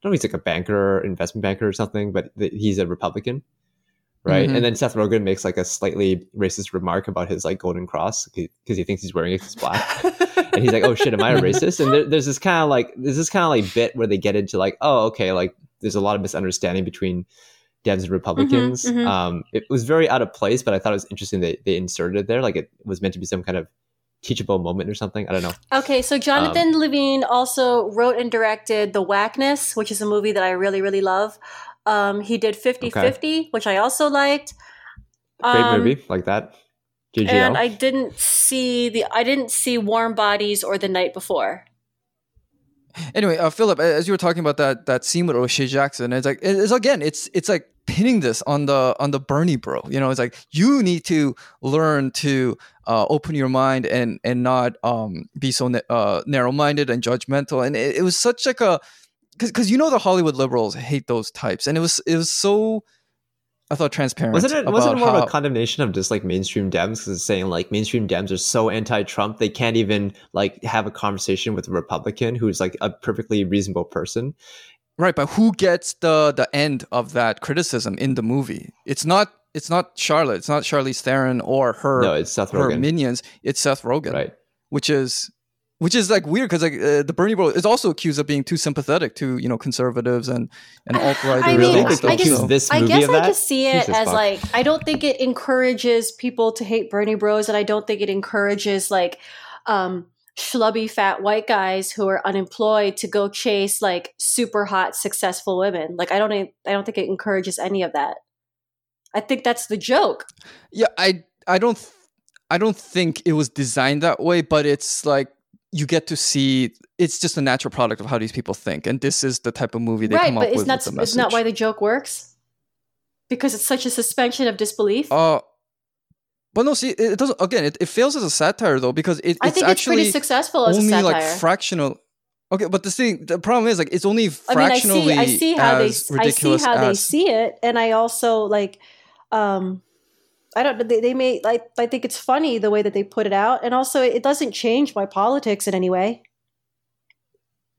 don't know, he's like a banker, investment banker or something, but th- he's a Republican. Right, Mhm. and then Seth Rogen makes like a slightly racist remark about his like golden cross because he thinks he's wearing it 'cause it's black and he's like, "Oh shit, am I a racist?" And there, there's this kind of like there's this kind of like bit where they get into like, "Oh, okay, like there's a lot of misunderstanding between Dems and Republicans." mhm. Um, it was very out of place, but I thought it was interesting that they inserted it there, like it was meant to be some kind of teachable moment or something. I don't know. Okay, so Jonathan Um, Levine also wrote and directed The Whackness, which is a movie that I really, really love. Um, he did 50 50, which I also liked. Great Um, movie, like that. GGO. And I didn't see the I didn't see Warm Bodies or The Night Before. Anyway, uh, Philip, as you were talking about that that scene with O'Shea Jackson, it's like it's again, it's it's like pinning this on the on the Bernie bro. You know, it's like you need to learn to uh, open your mind and and not um, be so na- uh, narrow minded and judgmental. And it, it was such like a because you know the Hollywood liberals hate those types, and it was it was so I thought transparent. wasn't it wasn't it more of a condemnation of just like mainstream Dems because it's saying like mainstream Dems are so anti-Trump they can't even like have a conversation with a Republican who's like a perfectly reasonable person. Right, but who gets the the end of that criticism in the movie? It's not it's not Charlotte, it's not Charlize Theron or her no, it's Seth her Rogen, minions. It's Seth Rogen, right? which is which is like weird because like uh, the Bernie bro is also accused of being too sympathetic to you know conservatives and and alt right. I Really? mean, They I accuse guess, this I movie guess of I just see it Jesus as fuck. like I don't think it encourages people to hate Bernie Bros, and I don't think it encourages like um, schlubby fat white guys who are unemployed to go chase like super hot successful women. Like I don't I don't think it encourages any of that. I think that's the joke. Yeah, I I don't I don't think it was designed that way, but it's like you get to see it's just a natural product of how these people think, and this is the type of movie they right, come but up with. with the it's not why the joke works. Because it's such a suspension of disbelief. Uh, but no, see, it doesn't. Again, it, it fails as a satire though because it, I it's think it's actually pretty successful as a only satire. like fractional. Okay, but the thing, the problem is like it's only I mean, I see, I see how they, as I see how they see it, and I also like, um, I don't. They, they may like. I think it's funny the way that they put it out, and also it doesn't change my politics in any way.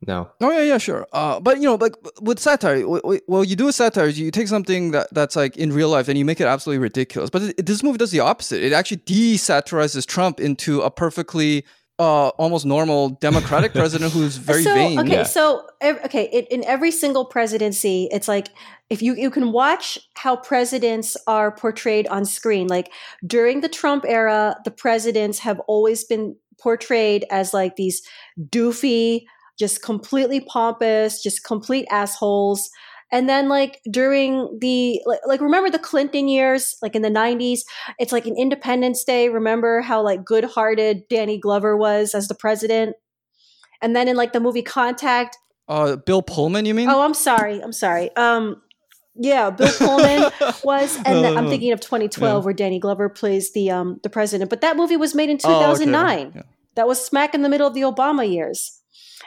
No, Oh yeah, yeah, sure. Uh, but you know, like with satire, w- w- well, you do a satire, you take something that that's like in real life and you make it absolutely ridiculous. But it, this movie does the opposite. It actually de-satirizes Trump into a perfectly uh, almost normal Democratic president who's very so, vain. Okay, Yeah. so okay, in, in every single presidency, it's like if you you can watch how presidents are portrayed on screen. Like during the Trump era, the presidents have always been portrayed as like these doofy, just completely pompous, just complete assholes. And then like during the like, like remember the Clinton years, like in the 90s, it's like an Independence Day. Remember how like good-hearted Danny Glover was as the president? And then in like the movie Contact, Uh, Bill Pullman, you mean? oh, I'm sorry, I'm sorry. Um, yeah, Bill Pullman was, and then I'm Uh, thinking of 2012 yeah. where Danny Glover plays the um the president. But that movie was made in Oh, okay. 2009. Yeah. That was smack in the middle of the Obama years.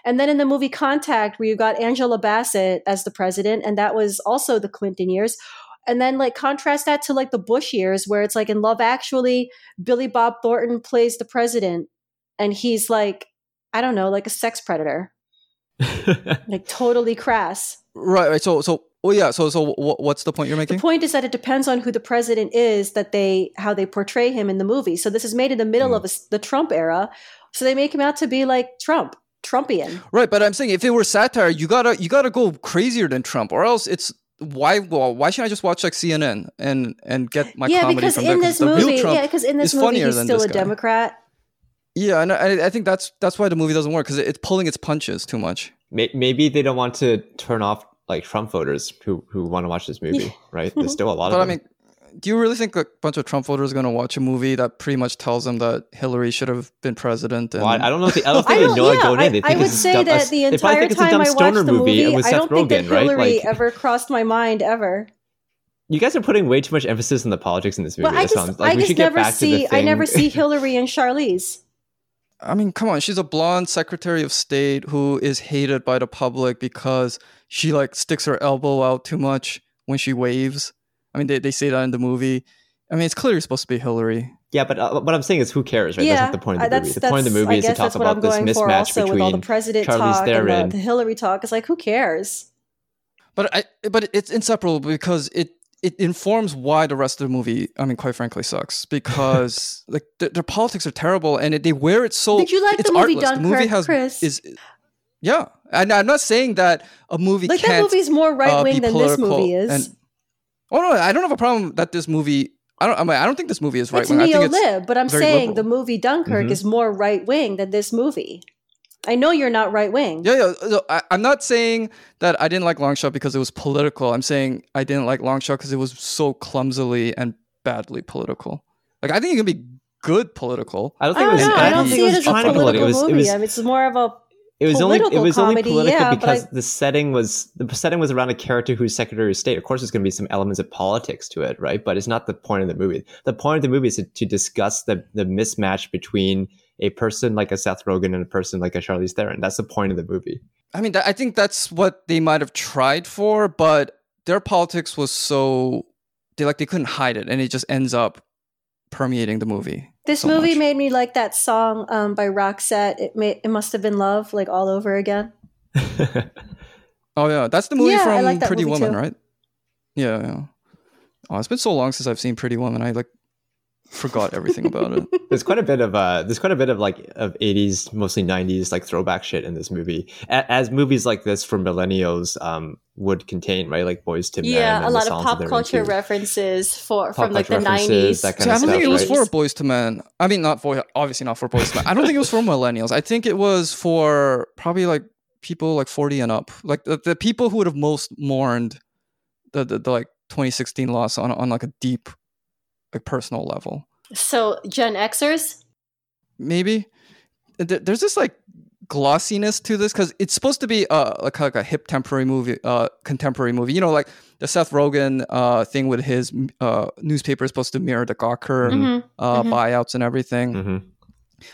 And then in the movie Contact, where you got Angela Bassett as the president, and that was also the Clinton years. And then like contrast that to like the Bush years, where it's like in Love Actually, Billy Bob Thornton plays the president, and he's like, I don't know, like a sex predator, like totally crass. Right, right. So, so, oh yeah. So, so, what's the point you're making? The point is that it depends on who the president is that they how they portray him in the movie. So this is made in the middle Mm. of a the Trump era, so they make him out to be like Trump. Trumpian. Right, but I'm saying if it were satire, you gotta you gotta go crazier than Trump, or else it's why well, why shouldn't I just watch like CNN and and get my yeah, comedy because from in there? this the movie, real Trump yeah, because in this movie he's still a guy. Democrat. Yeah, and I, I think that's that's why the movie doesn't work because it's pulling its punches too much. Maybe they don't want to turn off like Trump voters who who want to watch this movie, right? There's still a lot But I of them. mean, do you really think a bunch of Trump voters are going to watch a movie that pretty much tells them that Hillary should have been president? And, Well, I, I don't know if they, I don't I think don't, they know yeah, going I, in. They think I would say dumb, that the entire think it's a time I watched the movie, with I Seth don't think that Rogen, right? Hillary Like, ever crossed my mind ever. you guys are putting way too much emphasis on the politics in this movie. But I just, sounds like I just never back to the see. I never see Hillary and Charlize. I mean, come on, she's a blonde Secretary of State who is hated by the public because she like sticks her elbow out too much when she waves. I mean, they, they say that in the movie. I mean, it's clearly supposed to be Hillary. Yeah, but uh, what I'm saying is, who cares, right? yeah, that's not the point uh, of the that's, movie. The point of the movie I is to guess talk that's what I'm about this mismatch also between with all the president Charlize talk Theron. and the, the Hillary talk. It's like, who cares? But I, but it's inseparable because it it informs why the rest of the movie. I mean, quite frankly, sucks because like th- their politics are terrible and it, they wear it so. Did you like it's the movie artless. The movie has Chris? is yeah, and I'm not saying that a movie Like can't. that movie's more right uh, wing be than this movie is. and- oh no, I don't have a problem that this movie. I don't. I, mean, I don't think this movie is right. it's wing. I neo-lib, but I'm saying liberal. the movie Dunkirk Mhm. is more right wing than this movie. I know you're not right wing. Yeah, yeah. so I, I'm not saying that I didn't like Longshot because it was political. I'm saying I didn't like Longshot because it was so clumsily and badly political. Like I think it can be good political. I don't I think don't it was. know. I I don't don't think see it it was as a trying to be political political. It was. It movie. was I mean, it's more of a It was only it political was only political yeah, because I- the setting was the setting was around a character who's Secretary of State. Of course, there's going to be some elements of politics to it, right? But it's not the point of the movie. The point of the movie is to, to discuss the the mismatch between a person like a Seth Rogen and a person like a Charlize Theron. That's the point of the movie. I mean, that, I think that's what they might have tried for, but their politics was so they like they couldn't hide it, and it just ends up permeating the movie. This so movie much. made me like that song um, by Roxette. It made it must have been love, like all over again. Oh yeah, that's the movie Yeah, from like Pretty movie, Woman, too. right? Yeah, yeah. Oh, it's been so long since I've seen Pretty Woman. I like forgot everything about it. there's quite a bit of uh there's quite a bit of like of 80s mostly 90s like throwback shit in this movie A- as movies like this for millennials um would contain right like Boyz II Men Yeah, and a the lot of songs pop culture into. references for Pop from like the nineties. that kind See, I don't think it stuff, was right? for Boyz II Men. I mean, not for obviously not for Boyz II Men. I don't think it was for millennials. I think it was for probably like people like forty and up, like the, the people who would have most mourned the, the the like 2016 loss on on like a deep, like personal level. So Gen Xers. Maybe There- there's this like glossiness to this because it's supposed to be uh like, like a hip temporary movie, uh contemporary movie. You know, like the Seth Rogen uh thing with his uh newspaper is supposed to mirror the Gawker Mhm. uh Mhm. buyouts and everything. Mhm.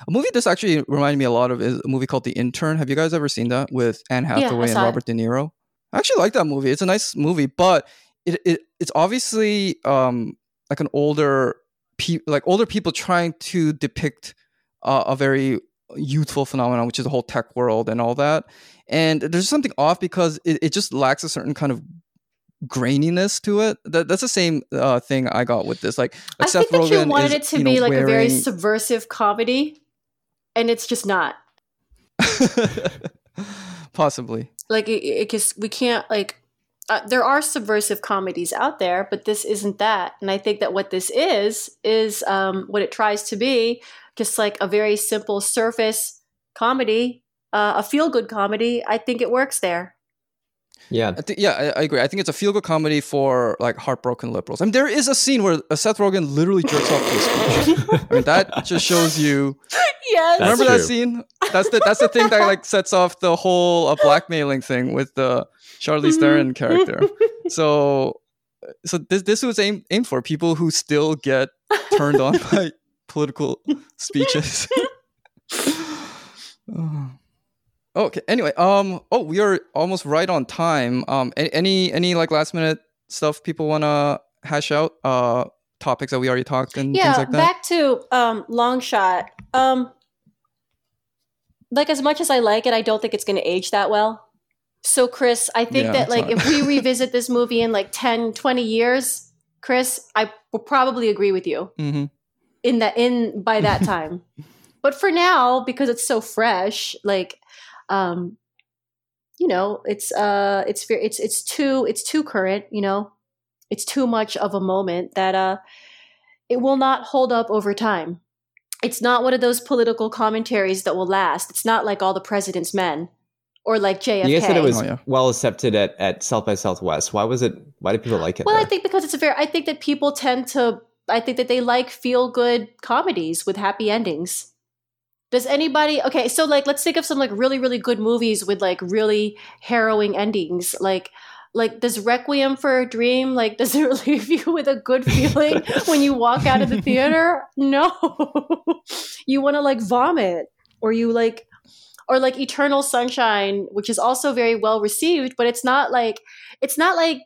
A movie this actually reminded me a lot of is a movie called The Intern. Have you guys ever seen that with Anne I Hathaway and saw it. Robert De Niro? I actually like that movie. It's a nice movie, but it, it it's obviously um like an older pe- like older people trying to depict uh, a very youthful phenomenon, which is the whole tech world and all that. And there's something off because it, it just lacks a certain kind of graininess to it. That, that's the same uh, thing I got with this. Like, like I Seth think that you wanted is, it to you be know, like a very subversive comedy, and it's just not. Possibly. Like it, it just we can't like. Uh, there are subversive comedies out there, but this isn't that. And I think that what this is is um, what it tries to be, just like a very simple surface comedy, uh, a feel good comedy. I think it works there. yeah I think, yeah, I, I agree. I think it's a feel good comedy for like heartbroken liberals. I mean, there is a scene where uh, Seth Rogen literally jerks off to a speech. I mean, that just shows you. Yes. That's remember that scene? That's the that's the thing that like sets off the whole uh, blackmailing thing with the Charlize Theron character. So, so this this was aimed aimed for people who still get turned on by political speeches. Oh. okay. Anyway, um. Oh, we are almost right on time. Um. Any any like last minute stuff people want to hash out? Uh, topics that we already talked and yeah things like that. back to um long shot um like as much as i like it i don't think it's going to age that well so chris i think Yeah, that like if we revisit this movie in like 10 20 years chris i will probably agree with you mm-hmm. in that in by that time but for now because it's so fresh like um, you know, it's uh, it's it's it's too it's too current. You know, it's too much of a moment that uh, it will not hold up over time. It's not one of those political commentaries that will last. It's not like all the president's men or like JFK. You guys said it was Oh, yeah. well accepted at, at South by Southwest. Why was it? Why did people like it? Well, I think because it's a very. I think that people tend to. I think that they like feel good comedies with happy endings. Does anybody? Okay, so like, let's think of some like really, really good movies with like really harrowing endings. Like, like does Requiem for a Dream like does it leave you with a good feeling when you walk out of the theater? No, you want to like vomit, or you like, or like Eternal Sunshine, which is also very well received, but it's not like it's not like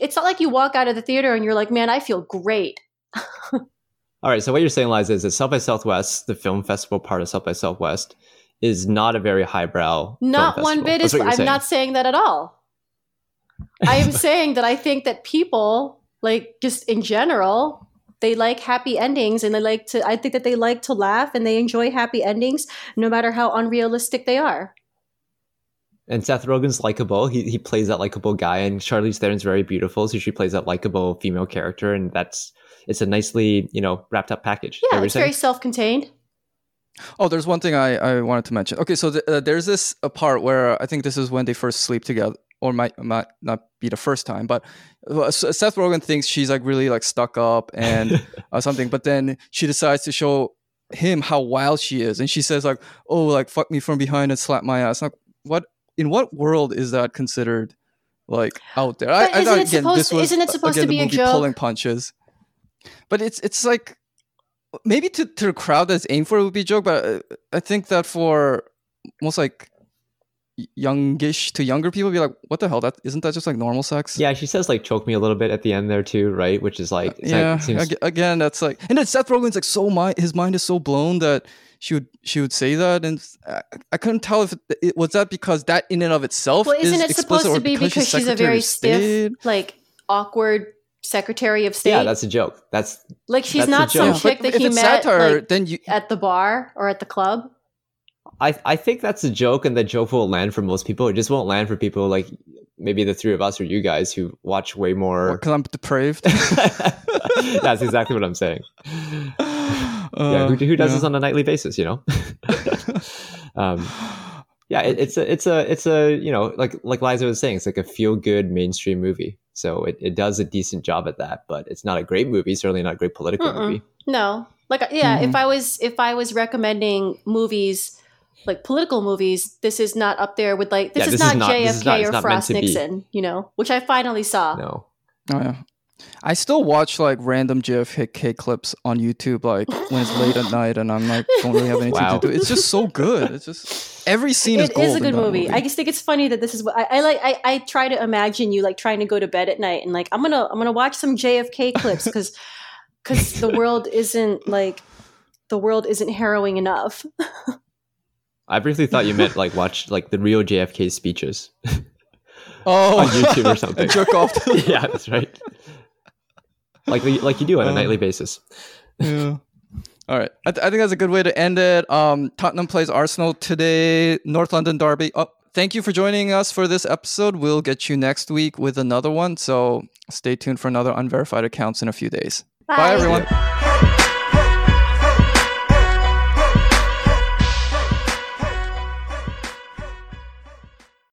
it's not like you walk out of the theater and you're like, man, I feel great. All right. So what you're saying, Liza, is that South by Southwest, the film festival part of South by Southwest, is not a very highbrow. Not one bit That's is. I'm saying. not saying that at all. I am saying that I think that people, like just in general, they like happy endings and they like to. I think that they like to laugh and they enjoy happy endings, no matter how unrealistic they are. And Seth Rogen's likable. He he plays that likable guy, and Charlize Theron's very beautiful, so she plays that likable female character, and that's it's a nicely you know wrapped up package. Yeah, it's very self-contained. Oh, there's one thing I, I wanted to mention. Okay, so th- uh, there's this a part where I think this is when they first sleep together, or might might not be the first time, but uh, Seth Rogen thinks she's like really like stuck up and uh, something, but then she decides to show him how wild she is, and she says like, "Oh, like fuck me from behind and slap my ass." Like, what in what world is that considered like out there? But I, I isn't thought it again supposed this to- was isn't it supposed to again, the be a joke? pulling punches, but it's it's like maybe to, to the crowd that's aimed for it would be a joke, but uh, I think that for most like y- youngish to younger people, be like, what the hell? That isn't that just like normal sex? Yeah, she says like choke me a little bit at the end there too, right? Which is like it's yeah. like, seems, again, that's like, and then Seth Rogen's like so mind, his mind is so blown that she would she would say that, and I, I couldn't tell if it, it was that because that in and of itself. Well, isn't is it supposed to be because she's a very stiff, like awkward Secretary of State? yeah, that's a joke. That's like she's that's not some chick but that if he met satire, like, then you at the bar or at the club. I I think that's a joke, and that joke will land for most people. It just won't land for people like maybe the three of us or you guys who watch way more. because I'm depraved. that's exactly what I'm saying. yeah, Uh, who, who does yeah. this on a nightly basis? You know. um, yeah, it, it's a it's a it's a you know like like Liza was saying, it's like a feel good mainstream movie. So it, it does a decent job at that, but it's not a great movie. Certainly not a great political Mm-mm. movie. No, like uh, yeah, Mhm. if I was if I was recommending movies like political movies, this is not up there with like this, Yeah, is, this not is not- JFK this is not- or not Frost. Nixon, you know, which I finally saw. No. Oh yeah. I still watch like random JFK clips on YouTube, like when it's late at night, and I'm like, don't really have anything Wow. to do. It's just so good. It's just every scene it is gold. is a good that movie. I just think it's funny that this is what I, I like. I, I try to imagine you like trying to go to bed at night and like I'm gonna I'm gonna watch some JFK clips because because the world isn't like the world isn't harrowing enough. I briefly thought you meant like watch like the real JFK speeches oh, on YouTube or something. jerk off. To yeah, that's right. Like like you do on a Uh, nightly basis. yeah. All right. I, th- I think that's a good way to end it. Um, Tottenham plays Arsenal today. North London Derby. Oh, thank you for joining us for this episode. We'll get you next week with another one. So stay tuned for another unverified accounts in a few days. Bye everyone.